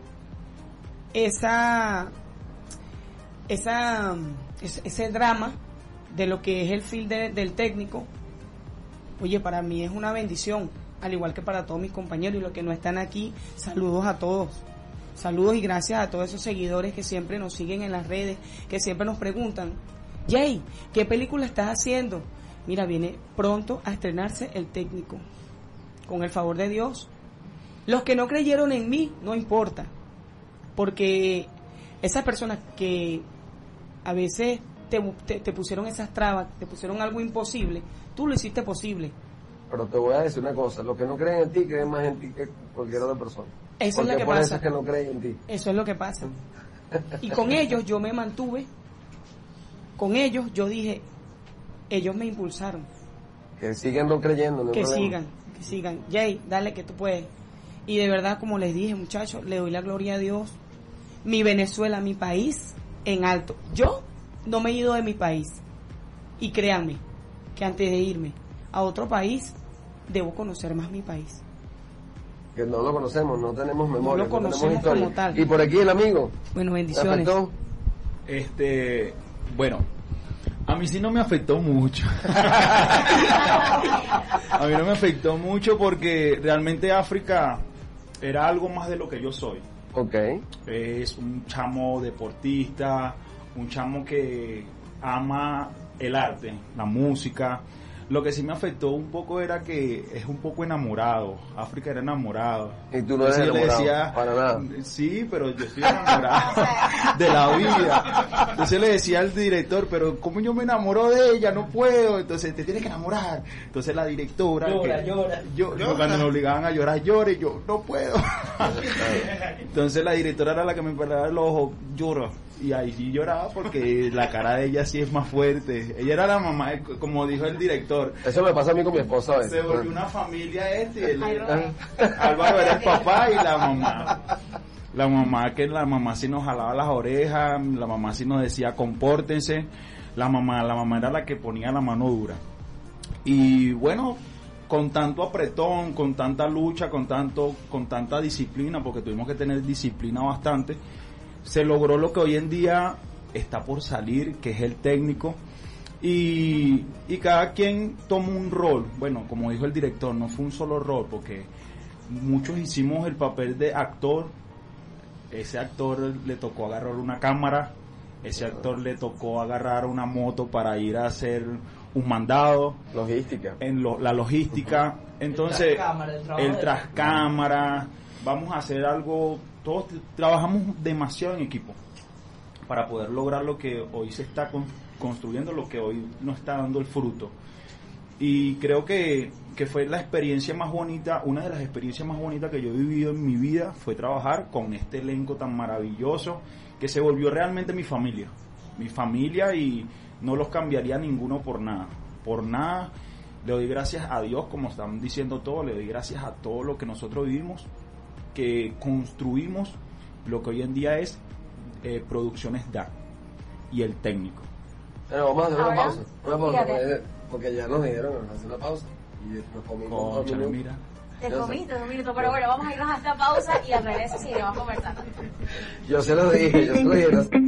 esa, esa, ese, ese drama de lo que es el film de- del técnico. Oye, para mí es una bendición, al igual que para todos mis compañeros y los que no están aquí, saludos a todos. Saludos y gracias a todos esos seguidores que siempre nos siguen en las redes, que siempre nos preguntan, Jay, ¿qué película estás haciendo? Mira, viene pronto a estrenarse el técnico. Con el favor de Dios. Los que no creyeron en mí, no importa. Porque esas personas que a veces te, pusieron esas trabas, te pusieron algo imposible, tú lo hiciste posible. Pero te voy a decir una cosa, los que no creen en ti creen más en ti que cualquier otra persona. Eso es lo que por eso pasa. es que no creen en ti. Eso es lo que pasa. Y con ellos yo me mantuve, con ellos yo dije, ellos me impulsaron, Que siguen no creyendo, no que problema. sigan, que sigan. Jay, dale que tú puedes. Y de verdad, como les dije, muchachos, le doy la gloria a Dios. Mi Venezuela, mi país, en alto. Yo no me he ido de mi país. Y créanme, que antes de irme a otro país, debo conocer más mi país. Que no lo conocemos, no tenemos memoria, lo no tenemos conocemos historia. como tal. Y por aquí el amigo. Bueno, ¿Te bendiciones. afectó? Este, bueno, a mí sí no me afectó mucho. a mí no me afectó mucho porque realmente África era algo más de lo que yo soy. Ok. Es un chamo deportista, un chamo que ama el arte, la música. Lo que sí me afectó un poco era que es un poco enamorado. África era enamorado. Y tú no eres Entonces yo le enamorado, decía, para nada. Sí, pero yo estoy enamorado de la vida. Entonces le decía al director, pero ¿cómo yo me enamoro de ella? No puedo. Entonces te tienes que enamorar. Entonces la directora... Llora, que- llora. yo- Llora. Cuando me obligaban a llorar, llore, yo no puedo. Entonces la directora era la que me pelaba el ojo, llora. Y ahí sí lloraba porque la cara de ella sí es más fuerte. Ella era la mamá, como dijo el director. Eso me pasa a mí con mi esposa. Se volvió una familia este. y el- Álvaro era el papá y la mamá. La mamá que la mamá sí nos jalaba las orejas, la mamá sí nos decía compórtense. La mamá, la mamá era la que ponía la mano dura. Y bueno, con tanto apretón, con tanta lucha, con tanto, con tanta disciplina, porque tuvimos que tener disciplina bastante, se logró lo que hoy en día está por salir, que es el técnico. Y, y cada quien toma un rol. Bueno, como dijo el director, no fue un solo rol, porque muchos hicimos el papel de actor. Ese actor le tocó agarrar una cámara, ese actor le tocó agarrar una moto para ir a hacer un mandado. Logística. En lo- la logística. Entonces, trascámara, el trabajo el de- tras cámara, vamos a hacer algo, todos trabajamos demasiado en equipo para poder lograr lo que hoy se está con- construyendo, lo que hoy nos está dando el fruto. Y creo que, que fue la experiencia más bonita, una de las experiencias más bonitas que yo he vivido en mi vida fue trabajar con este elenco tan maravilloso que se volvió realmente mi familia. Mi familia y no los cambiaría ninguno por nada. Por nada le doy gracias a Dios, como están diciendo todos, le doy gracias a todo lo que nosotros vivimos, que construimos lo que hoy en día es eh, Producciones DA y el técnico. Bueno, vamos a hacer una Ahora, pausa. Una pausa, porque, porque ya nos dijeron hacer una pausa. Y nos comimos minutos. mira. Te Yo sé. comiste un minuto, pero bueno, vamos a irnos a esta pausa y al regreso seguiremos conversando. Yo se lo dije, yo se lo dije.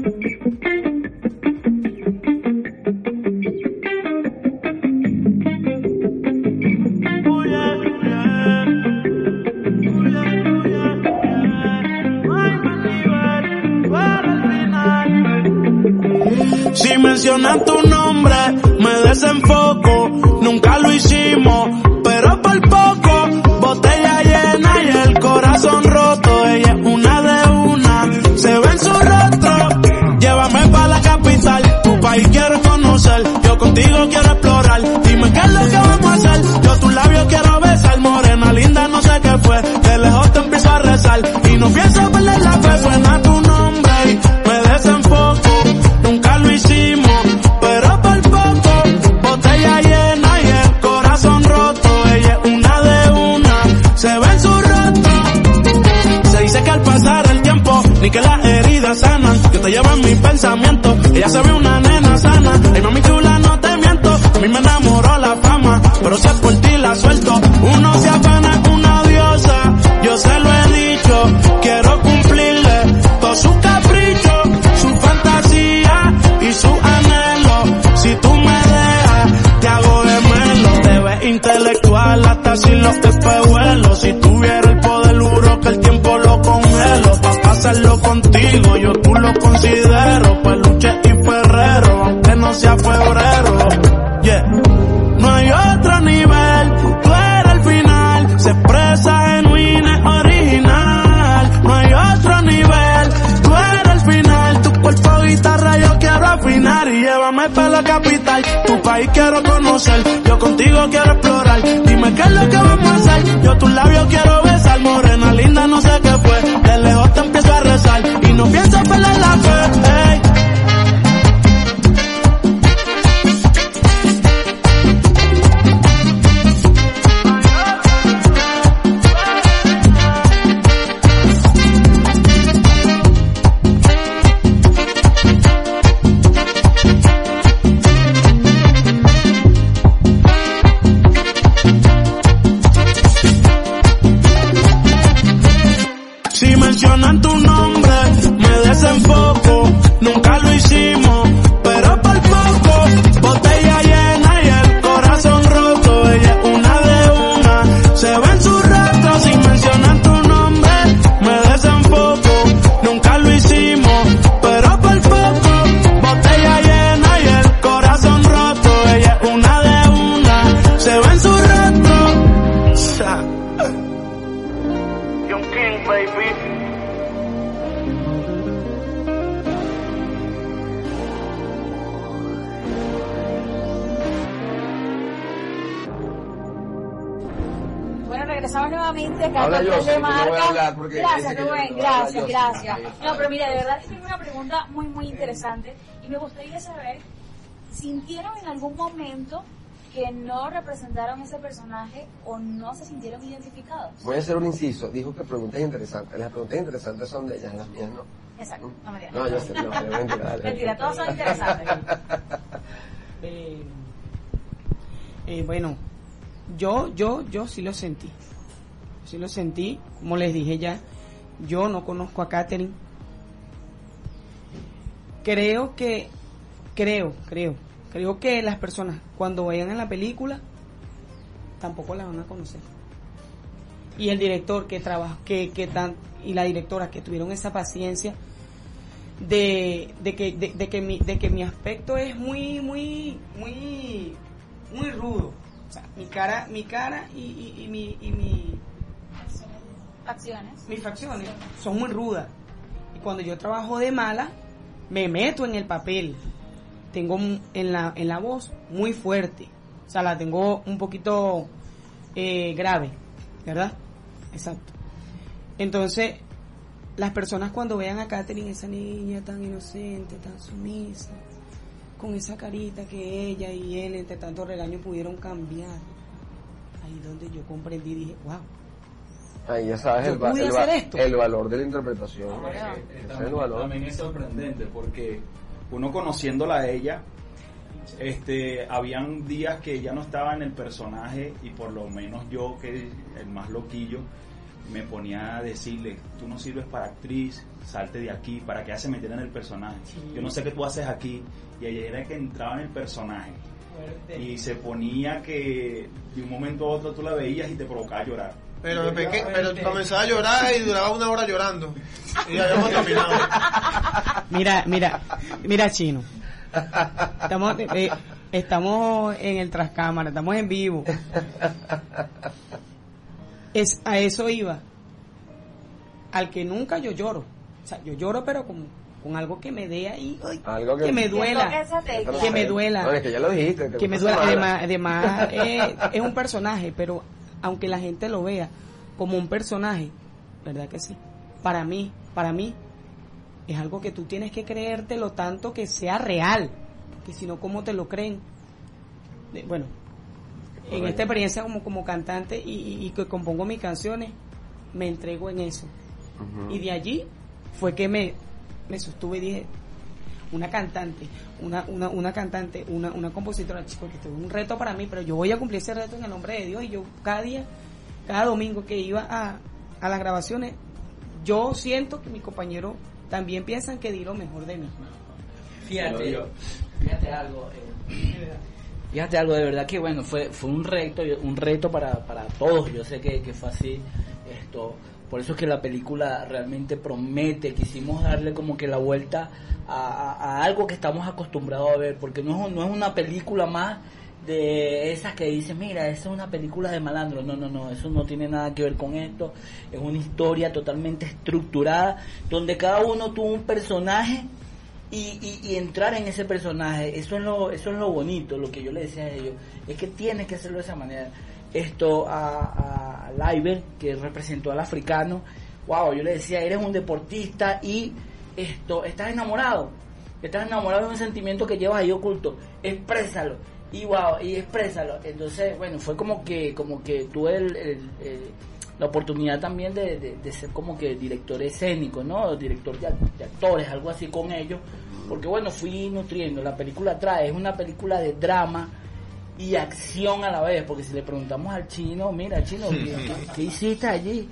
Mencionan tu nombre, me desenfoco. Nunca lo hicimos, pero por poco. Botella llena y el corazón roto. Ella es una de una, se ve en su rostro. Llévame pa' la capital, tu país quiero conocer. Yo contigo quiero explorar. Dime qué es lo que vamos a hacer. Yo tus labios quiero besar, morena linda, no sé qué fue. De lejos te empiezo a rezar y no pienso perder la fe. Ella se ve una nena sana. Ay, mami chula, no te miento, a mí me enamoró la fama, pero si es por ti la suelto. Uno se afana con una diosa, yo se lo he dicho, quiero cumplirle todos sus caprichos, su fantasía y su anhelo. Si tú me dejas, te hago gemelo. Te ves intelectual hasta sin los espejuelos. Si país quiero conocer, yo contigo quiero explorar. Dime qué es lo que vamos a hacer. Yo tus labios quiero besar, gracias. No, pero mira, de verdad que tengo una pregunta muy, muy interesante y me gustaría saber, ¿sintieron en algún momento que no representaron ese personaje o no se sintieron identificados? Voy a hacer un inciso. Dijo que preguntas interesantes. Las preguntas interesantes son de ellas, las mías no. Exacto, no me digas. No, yo sé, no, mentira. Mentira, todos son interesantes. Eh, eh, bueno, yo, yo, yo sí lo sentí. Sí lo sentí, como les dije ya, yo no conozco a Katherine. Creo que, creo, creo, creo que las personas cuando vayan a la película tampoco la van a conocer. Y el director que trabaja, que, que tan, y la directora que tuvieron esa paciencia de, de que de, que mi de que mi aspecto es muy muy muy muy rudo mi cara mi cara y, y mi y mi Acciones. mis facciones son muy rudas. Y cuando yo trabajo de mala me meto en el papel. Tengo en la en la voz muy fuerte. O sea la tengo un poquito eh, grave verdad exacto. Entonces las personas cuando vean a Katherine, esa niña tan inocente, tan sumisa, con esa carita que ella y él entre tanto regaño pudieron cambiar, ahí donde yo comprendí dije, wow, Ahí ya sabes el, va- el va- hacer esto. el valor de la interpretación. Eh, el también, valor. también es sorprendente porque uno conociéndola a ella, este, habían días que ella no estaba en el personaje y por lo menos yo, que el más loquillo, me ponía a decirle, tú no sirves para actriz, salte de aquí, para que ella se metiera en el personaje. Yo no sé qué tú haces aquí. Y ella era que entraba en el personaje. Y se ponía que de un momento a otro tú la veías y te provocaba a llorar. Pero, me pequé- pero comenzaba a llorar y duraba una hora llorando. Y habíamos terminado. mira, mira, mira chino, estamos, eh, estamos en el trascámara, estamos en vivo, es a eso iba, al que nunca yo lloro, o sea, yo lloro pero con, con algo que me dé ahí, ay, Algo que, me duela, Que me duela. No, es que ya lo dijiste. te que me gusta duela. Samara. Además, además eh, es un personaje, pero aunque la gente lo vea como un personaje, ¿verdad que sí? Para mí, para mí, es algo que tú tienes que creértelo tanto que sea real, porque si no, ¿cómo te lo creen? Bueno, en esta experiencia como, como cantante y, y- y que compongo mis canciones, me entrego en eso. Y de allí fue que me, me sostuve y dije, una cantante, una, una, una cantante, una, una compositora, chico, que esto es un reto para mí, pero yo voy a cumplir ese reto en el nombre de Dios y yo cada día, cada domingo que iba a, a las grabaciones, yo siento que mis compañeros también piensan que di lo mejor de mí. Fíjate, fíjate algo. eh, fíjate algo, de verdad que bueno, fue fue un reto, un reto para, para todos. Yo sé que, que fue así. Esto, por eso es que la película realmente promete. Quisimos darle como que la vuelta a, algo que estamos acostumbrados a ver, porque no es, no es una película más de esas que dicen, mira, esa es una película de malandro. No, no, no, eso no tiene nada que ver con esto. Es una historia totalmente estructurada, donde cada uno tuvo un personaje y, y, y entrar en ese personaje, eso es lo eso es lo bonito, lo que yo le decía a ellos, es que tienes que hacerlo de esa manera. Esto a, a que representó al africano, wow, yo le decía, eres un deportista y esto, estás enamorado, estás enamorado de un sentimiento que llevas ahí oculto, exprésalo, y wow, y exprésalo. Entonces, bueno, fue como que, como que tuve el, el- el- la oportunidad también de, de- de ser como que director escénico, ¿no? Director de, de actores, algo así con ellos. Porque bueno, fui nutriendo. La película trae, es una película de drama y acción a la vez. Porque si le preguntamos al chino, mira, chino, ¿qué, hiciste allí?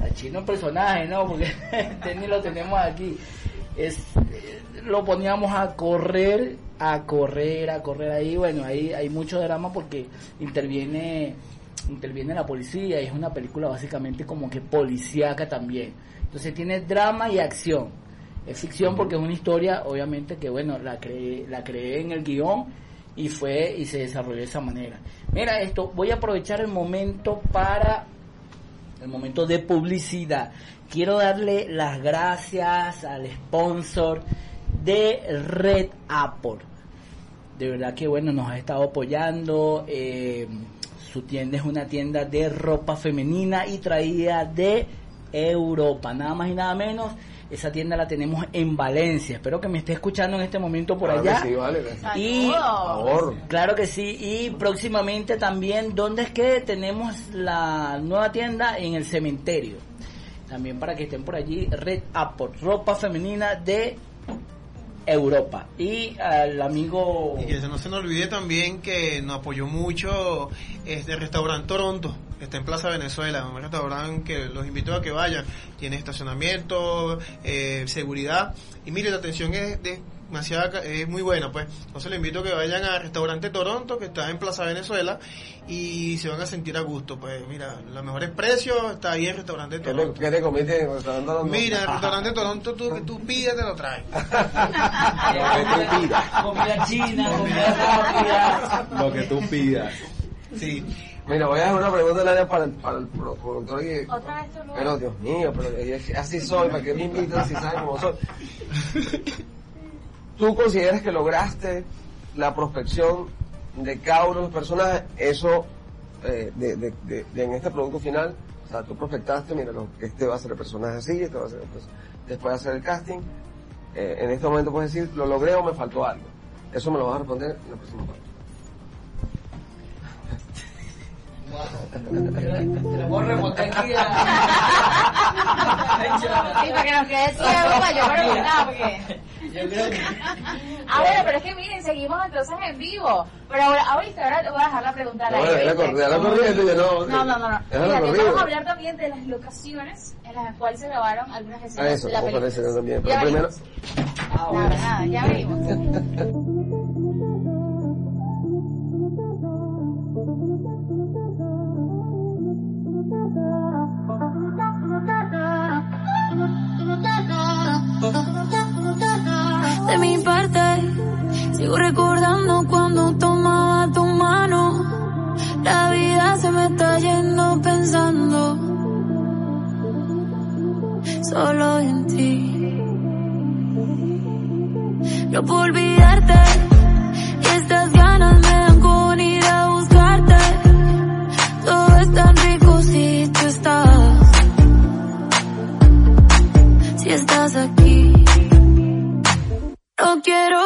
Al chino personaje, ¿no? Porque este ni lo tenemos aquí. Es, eh, lo poníamos a correr, a correr, a correr ahí. Bueno, ahí hay mucho drama porque interviene interviene la policía y es una película básicamente como que policíaca también. Entonces tiene drama y acción. Es ficción porque es una historia, obviamente, que bueno, la creé, la creé en el guion y fue y se desarrolló de esa manera. Mira esto, voy a aprovechar el momento para el momento de publicidad. Quiero darle las gracias al sponsor de Red Apple. De verdad que bueno, nos ha estado apoyando. eh, su tienda es una tienda de ropa femenina y traída de Europa, nada más y nada menos. Esa tienda la tenemos en Valencia. Espero que me esté escuchando en este momento por Claro que allá. sí, vale. Y Por favor. claro que sí. Y próximamente también, ¿dónde es que tenemos la nueva tienda? En el cementerio. También para que estén por allí, Red Apple, ropa femenina de Europa. Y al amigo... Y que no se nos olvide también que nos apoyó mucho este restaurante Toronto, está en Plaza Venezuela, un restaurante que los invito a que vayan. Tiene estacionamiento, eh, seguridad. Y mire, la atención es de- demasiada ca- es muy buena, pues. Entonces les invito a que vayan al restaurante Toronto, que está en Plaza Venezuela, y se van a sentir a gusto. Pues mira, los mejores precios está ahí en el restaurante ¿Qué te, Toronto. qué te comiste en el restaurante Toronto? Mira, el restaurante Toronto, tú, que tú pides, te lo traen. Comida china, comida rápida. Lo que tú pidas. Sí. Mira, voy a hacer una pregunta para el, para el pro- productor. y- Otra vez tú no. Pero Dios mío, pero así soy, ¿para qué me invitan si saben cómo soy? ¿Tú consideras que lograste la prospección de cada uno de los personajes? Eso, eh, de, de- de- de- en este producto final, o sea, tú prospectaste, mira, lo, este va a ser el personaje así, este va a ser después de hacer el casting. eh, en este momento puedes decir, lo logré o me faltó algo. Eso me lo vas a responder en la próxima parte. Te la puedo remontar aquí Sí, para que nos quede ciego para yo preguntar, porque... Yo creo que... Ah, bueno, pero es que miren, seguimos entonces en vivo. Pero ahora, ahorita, ahora te voy a dejar la pregunta al No, aire, déjala ¿viste? cor- déjala corriendo, yo no- No, no, no. no. Fíjate, vamos a hablar también de las locaciones en las cuales se grabaron algunas A escenas eso, de la a película. eso también. Ya Pero primero, venimos. Nada, nada, ya venimos. sigo recordando cuando tomaba tu mano. La vida se me está yendo pensando solo en ti. No puedo olvidarte y estas ganas me dan con ir a buscarte. Todo es tan rico si tú estás, si estás aquí. No quiero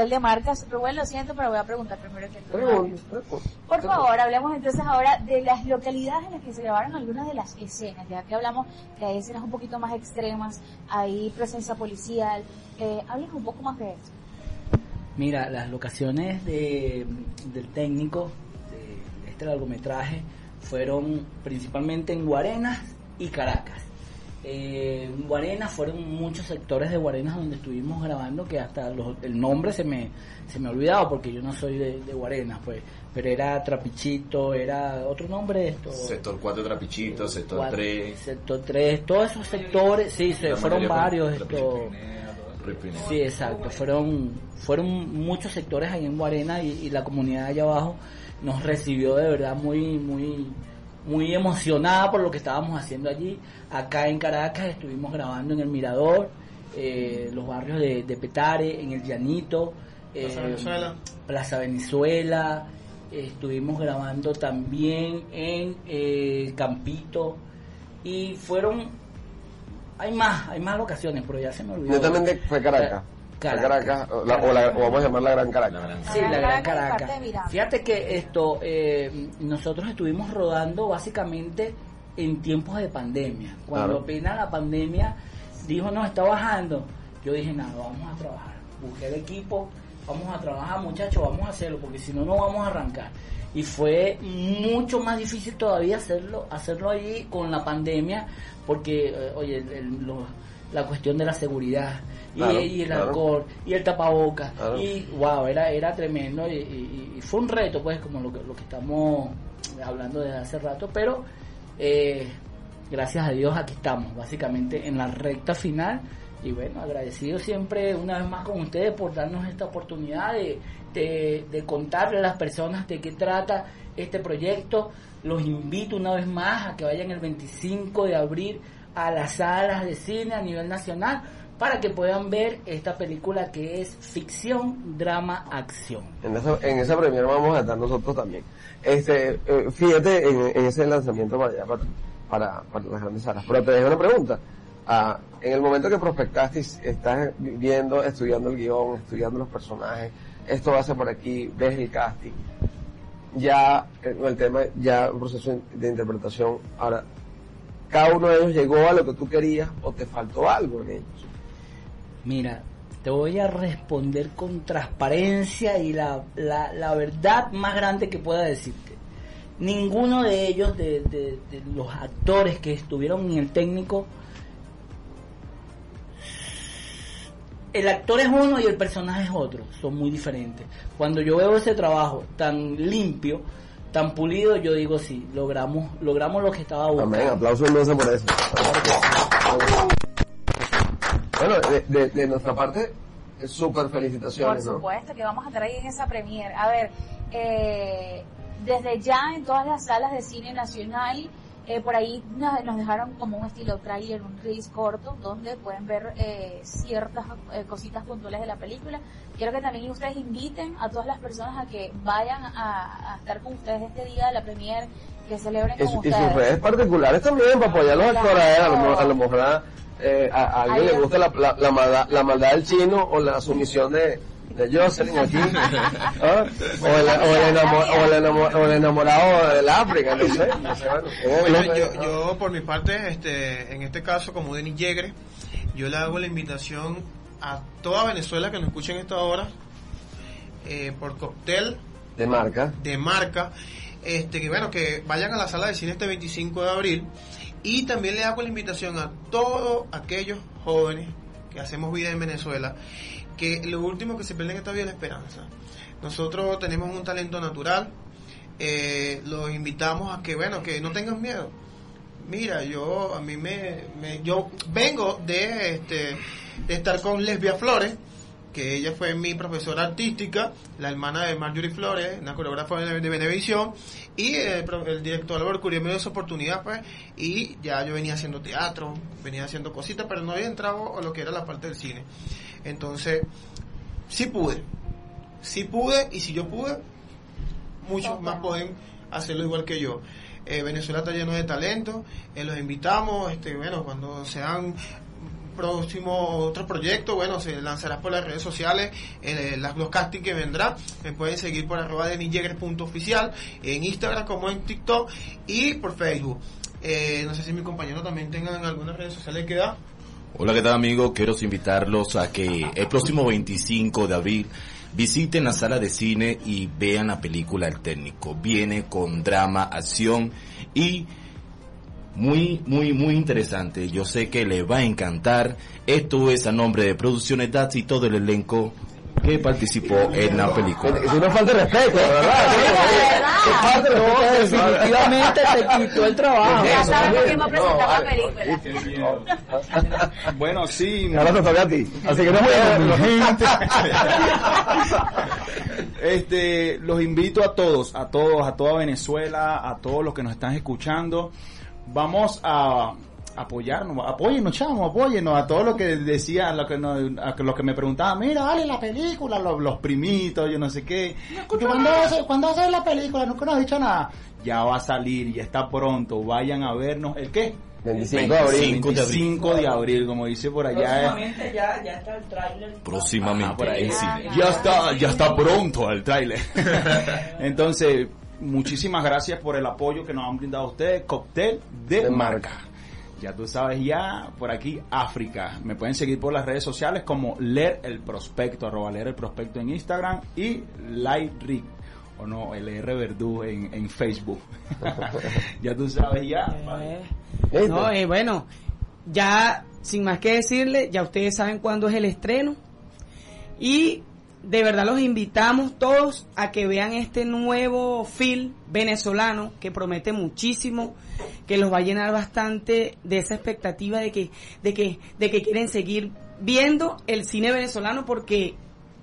de acá de de Marcas, Rubén, lo siento, pero voy a preguntar primero que todo. Por favor, hablemos entonces ahora de las localidades en las que se grabaron algunas de las escenas, ya que hablamos que hay escenas un poquito más extremas, hay presencia policial, eh, hablemos un poco más de eso. Mira, las locaciones de, del técnico de este largometraje fueron principalmente en Guarenas y Caracas. Eh, en Guarenas fueron muchos sectores de Guarenas donde estuvimos grabando que hasta los- el nombre se me, se me ha olvidado porque yo no soy de, de Guarenas, pues, pero era Trapichito, era otro nombre de esto. Sector 4 Trapichito, sector Cuatro- 3. Sector 3, todos esos sectores, sí, se fueron varios. Esto, sí, exacto, fueron, fueron muchos sectores ahí en Guarena y, y la comunidad allá abajo nos recibió de verdad muy, muy, muy emocionada por lo que estábamos haciendo allí. Acá en Caracas estuvimos grabando en el Mirador, eh, los barrios de, de Petare, en el Llanito, eh, Plaza Venezuela. Plaza Venezuela, eh, estuvimos grabando también en eh, Campito y fueron hay más, hay más locaciones, pero ya se me olvidó. Netamente fue Caracas. Caracas, o, la- o la- o vamos a llamar la Gran Caracas. Sí, la Gran Caracas y Caracas. parte de Miranda. Fíjate que esto, eh, nosotros estuvimos rodando básicamente en tiempos de pandemia. Cuando Claro. apenas la pandemia dijo, no, está bajando, yo dije, nada, vamos a trabajar. Busqué el equipo, vamos a trabajar, muchachos, vamos a hacerlo, porque si no, no vamos a arrancar. Y fue mucho más difícil todavía hacerlo, hacerlo allí con la pandemia, porque, eh, oye, el- el- lo- la cuestión de la seguridad Claro, y el claro. alcohol y el tapabocas Claro. y wow era era tremendo y, y- y fue un reto pues como lo que, lo que estamos hablando desde hace rato pero eh, gracias a Dios aquí estamos básicamente en la recta final y bueno agradecido siempre una vez más con ustedes por darnos esta oportunidad de, de, de contarle a las personas de qué trata este proyecto los invito una vez más a que vayan el 25 de abril a las salas de cine a nivel nacional para que puedan ver esta película que es ficción, drama, acción. En esa, en esa premiere vamos a estar nosotros también. Este, eh, fíjate en, ese lanzamiento para allá, para, para, para las grandes salas. Pero te dejo una pregunta. Ah, en el momento que prospectaste, estás viendo, estudiando el guion, estudiando los personajes, esto va a ser por aquí, ves el casting, ya eh, el tema, ya un proceso de interpretación. Ahora, cada uno de ellos llegó a lo que tú querías o te faltó algo en ellos. Mira, te voy a responder con transparencia y la, la, la verdad más grande que pueda decirte. Ninguno de ellos, de, de- de los actores que estuvieron en el técnico, el actor es uno y el personaje es otro, son muy diferentes. Cuando yo veo ese trabajo tan limpio, tan pulido, yo digo sí, logramos, logramos lo que estaba buscando. Amén, inmensos por eso. Bueno, de, de, de nuestra parte, súper Por felicitaciones, ¿no? supuesto que vamos a estar ahí en esa premier. A ver, eh, desde ya en todas las salas de cine nacional, eh, por ahí nos, nos dejaron como un estilo trailer, un release corto, donde pueden ver eh, ciertas eh, cositas puntuales de la película. Quiero que también ustedes inviten a todas las personas a que vayan a, a estar con ustedes este día de la premier, que celebren Y, con y ustedes. sus redes particulares también, para apoyar a los actores. A lo, a lo mejor a, eh, a- a alguien le gusta la, la, la maldad, la maldad del chino o la sumisión de, de Jocelyn aquí. ¿Ah? O, el, o, el enamo- o, el enamo- o el enamorado del África, no sé. No sé bueno, ¿cómo Bueno, yo, yo, por mi parte, este, en este caso, como Denis Yegre, yo le hago la invitación a toda Venezuela que nos escuchen esta hora eh, por cóctel De marca. de marca. Este, que bueno, que vayan a la sala de cine este 25 de abril. Y también le hago la invitación a todos aquellos jóvenes que hacemos vida en Venezuela, que lo último que se pierde en esta vida es la esperanza. Nosotros tenemos un talento natural, eh, los invitamos a que, bueno, que no tengan miedo. Mira, yo, a mí me, me- yo vengo de, este, de estar con Lesbia Flores, que ella fue mi profesora artística, la hermana de Marjorie Flores, una coreógrafa de, de Venevisión, y el, el director Álvaro Curie me dio esa oportunidad, pues, y ya yo venía haciendo teatro, venía haciendo cositas, pero no había entrado a lo que era la parte del cine. Entonces, sí pude, sí pude, y si yo pude, muchos más pueden hacerlo igual que yo. Eh, Venezuela está lleno de talento, eh, los invitamos, este, bueno, cuando sean próximos otros proyectos, bueno, se lanzará por las redes sociales, eh, las, los que vendrá, me pueden seguir por arroba oficial en Instagram como en TikTok y por Facebook. Eh, no sé si mis compañeros también tengan algunas redes sociales que da. Hola, ¿qué tal amigos? Quiero invitarlos a que el próximo 25 de abril visiten la sala de cine y vean la película El Técnico. Viene con drama, acción y muy, muy, muy interesante. Yo sé que le va a encantar. Esto es a nombre de Producciones DATS y todo el elenco que participó en la película. Es una falta de respeto, verdad. Definitivamente te quitó el trabajo. Ya sabes quién va a presentar la película. Bueno, sí. Ahora te toca a ti. Así que no Este, los invito a todos, a todos, a toda Venezuela, a todos los que nos están escuchando. Vamos a apoyarnos, apóyennos, chamo, apóyennos a todo lo que decía, a lo que, nos- a lo que me preguntaban, mira, dale la película, los, los primitos, yo no sé qué. Que ¿Cuándo va a ser- cuándo va a ser la película? Nunca nos has dicho nada. Ya va a salir, ya está pronto, vayan a vernos. ¿El qué? 25 de abril. 25 de abril. 25 de abril, como dice por allá. Próximamente ya, ya está el tráiler. Próximamente. Ah, por ahí sí. Ya. Ya está, ya está pronto el tráiler. Entonces, muchísimas gracias por el apoyo que nos han brindado ustedes. Cóctel de, De marca. Ya tú sabes ya, por aquí África. Me pueden seguir por las redes sociales como leer el prospecto, arroba leer el prospecto en Instagram y Light Rick, o no, LR Verdú en, en Facebook. ya tú sabes ya. No, eh, bueno, ya sin más que decirle, ya ustedes saben cuándo es el estreno. Y de verdad los invitamos todos a que vean este nuevo film venezolano que promete muchísimo, que los va a llenar bastante de esa expectativa de que, de que, de que quieren seguir viendo el cine venezolano porque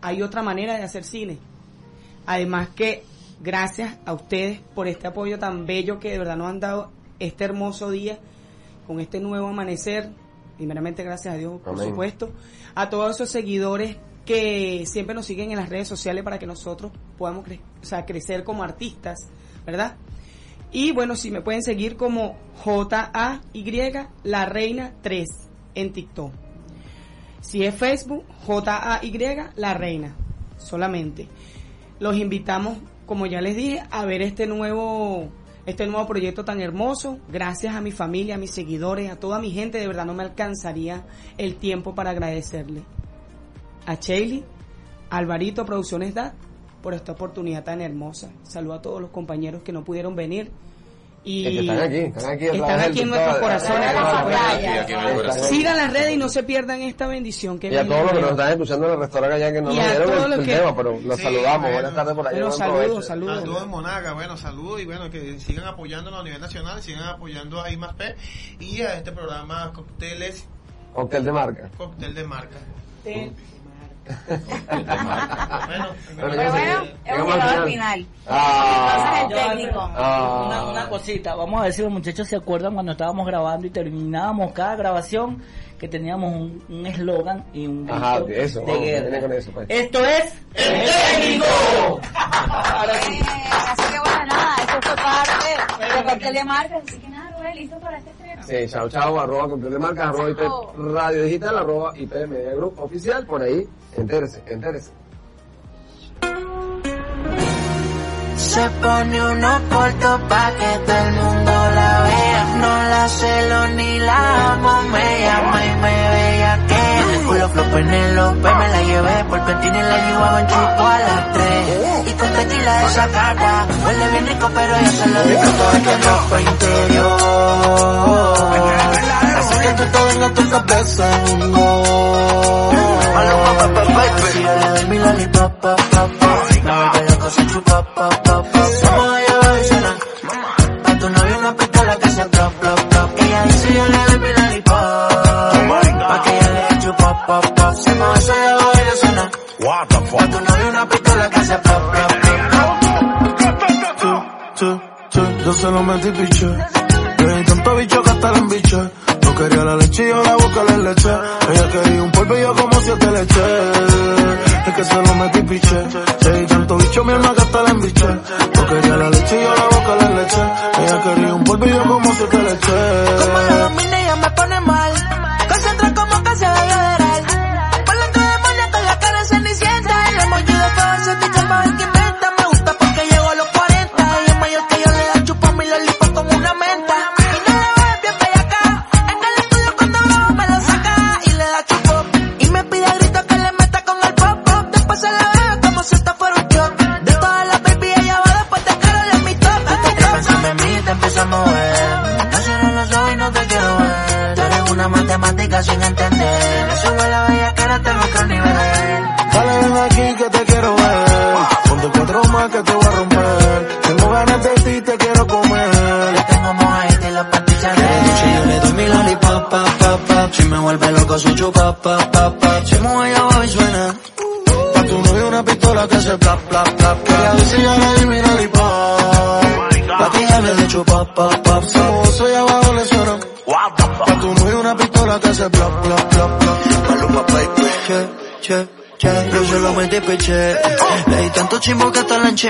hay otra manera de hacer cine. Además que gracias a ustedes por este apoyo tan bello que de verdad nos han dado este hermoso día con este nuevo amanecer. Primeramente gracias a Dios, por supuesto. A todos esos seguidores que siempre nos siguen en las redes sociales para que nosotros podamos crecer como artistas, ¿verdad? Y bueno, si me pueden seguir como J-A-Y, la reina 3 en TikTok. Si es Facebook, J-A-Y, la reina, solamente. Los invitamos, como ya les dije, a ver este nuevo, este nuevo proyecto tan hermoso. Gracias a mi familia, a mis seguidores, a toda mi gente, de verdad no me alcanzaría el tiempo para agradecerle. A Shaley, Alvarito Producciones Da, por esta oportunidad tan hermosa. Saludo a todos los compañeros que no pudieron venir. Y Es que están aquí, están aquí están en nuestros corazones. Sigan las redes y no se pierdan esta bendición que Y a todos los que nos están escuchando en el restaurante allá que no nos dieron el, que- tema, pero los Sí, saludamos. bueno. Buenas tardes por allá. Bueno, saludos, saludos. Saludos en Monaga, bueno, saludos y bueno, que sigan apoyándonos a nivel nacional, sigan apoyando a IMASP y a este programa Cócteles, Cóctel de marca. Cóctel de Marca. Bueno, Pero bueno, Llegamos llegado al al final. Ah. Entonces el técnico. Ah. Una, una cosita, vamos a decir, los muchachos se acuerdan cuando estábamos grabando y terminábamos cada grabación que teníamos un un eslogan y un grito Ajá, eso, de guerra. con eso, pues. Esto es el técnico. Ahora sí. Así que bueno, nada, eso fue parte de Cóctel de Marcas. Así que nada, Rubén, listo para este. Sí, chao, chao, arroba Cóctel de marca, arroba IP Radio Digital, arroba IP Media Group Oficial, por ahí, entérese, entérese. Se pone unos cortos pa' que todo el mundo la vea. No la celo ni la amo, me llama y me bella que el culo flop en el abajo en chupo a las tres. Y con tequila esa carta. Huele bien rico, pero yo se lo digo todo el que ropa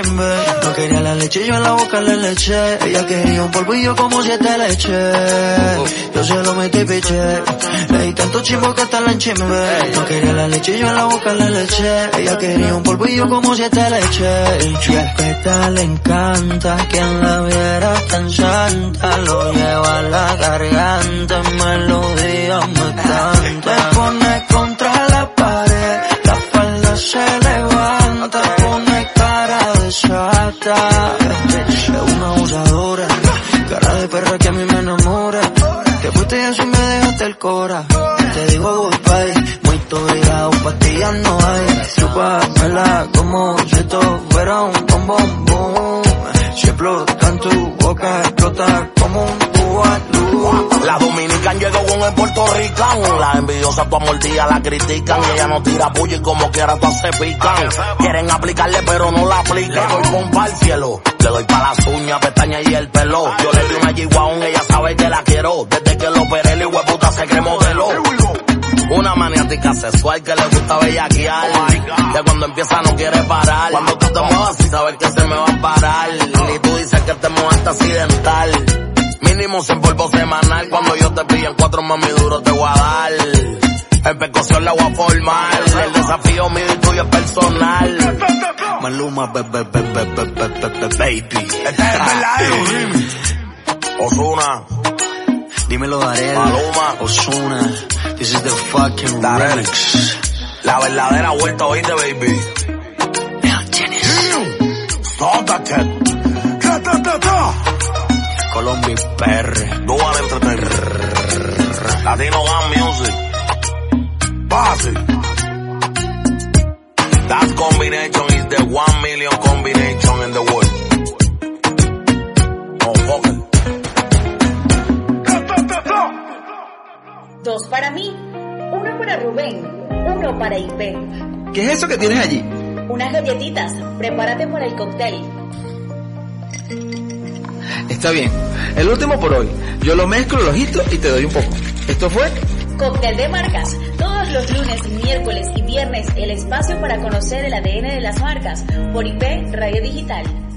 que. No quería la leche, yo en la boca le leche. Ella quería un polvillo como siete leche. Yo se lo metí peche. Le di tanto chimbo que hasta la enchimbe. No quería la leche, yo en la boca le leche. Ella quería un polvillo como siete leche. Y respeta, le encanta. Quien la viera tan santa. Lo lleva a la garganta. Melodía critican. Y ella no tira puya y como quiera todas se pican. Quieren aplicarle pero no la aplican. Doy pompa al cielo. Le doy pa' las uñas, pestañas y el pelo. Yo le di una G-Wagon, ella sabe que la quiero. Desde que lo operé, el hueputa se cree modelo. Una maniática sexual que le gusta bellaquear. que cuando empieza no quiere parar. Cuando tú te muevas sin saber que se me va a parar. Y tú dices que te mueves accidental. Mínimo sin polvo semanal. Cuando yo te pillo en cuatro mami explosión la voy a formar. El desafío mío y tuyo es personal. Maluma, bebé, bebé, bebé, baby. Esta Osuna. Dímelo Darel. Maluma. Osuna. This is the fucking Darel. La verdadera vuelta, oíste, baby. Colombia PR. Dual Entertainment. Latino Gang Music. That combination is the one million combination in the world. Oh. Dos para mí, uno para Rubén, uno para IP. ¿Qué es eso que tienes allí? Unas galletitas, prepárate para el cóctel. Está bien. El último por hoy. Yo lo mezclo, lo agito y te doy un poco. Esto fue Cóctel de marcas, todos los lunes, miércoles y viernes el espacio para conocer el ADN de las marcas por IP Radio Digital.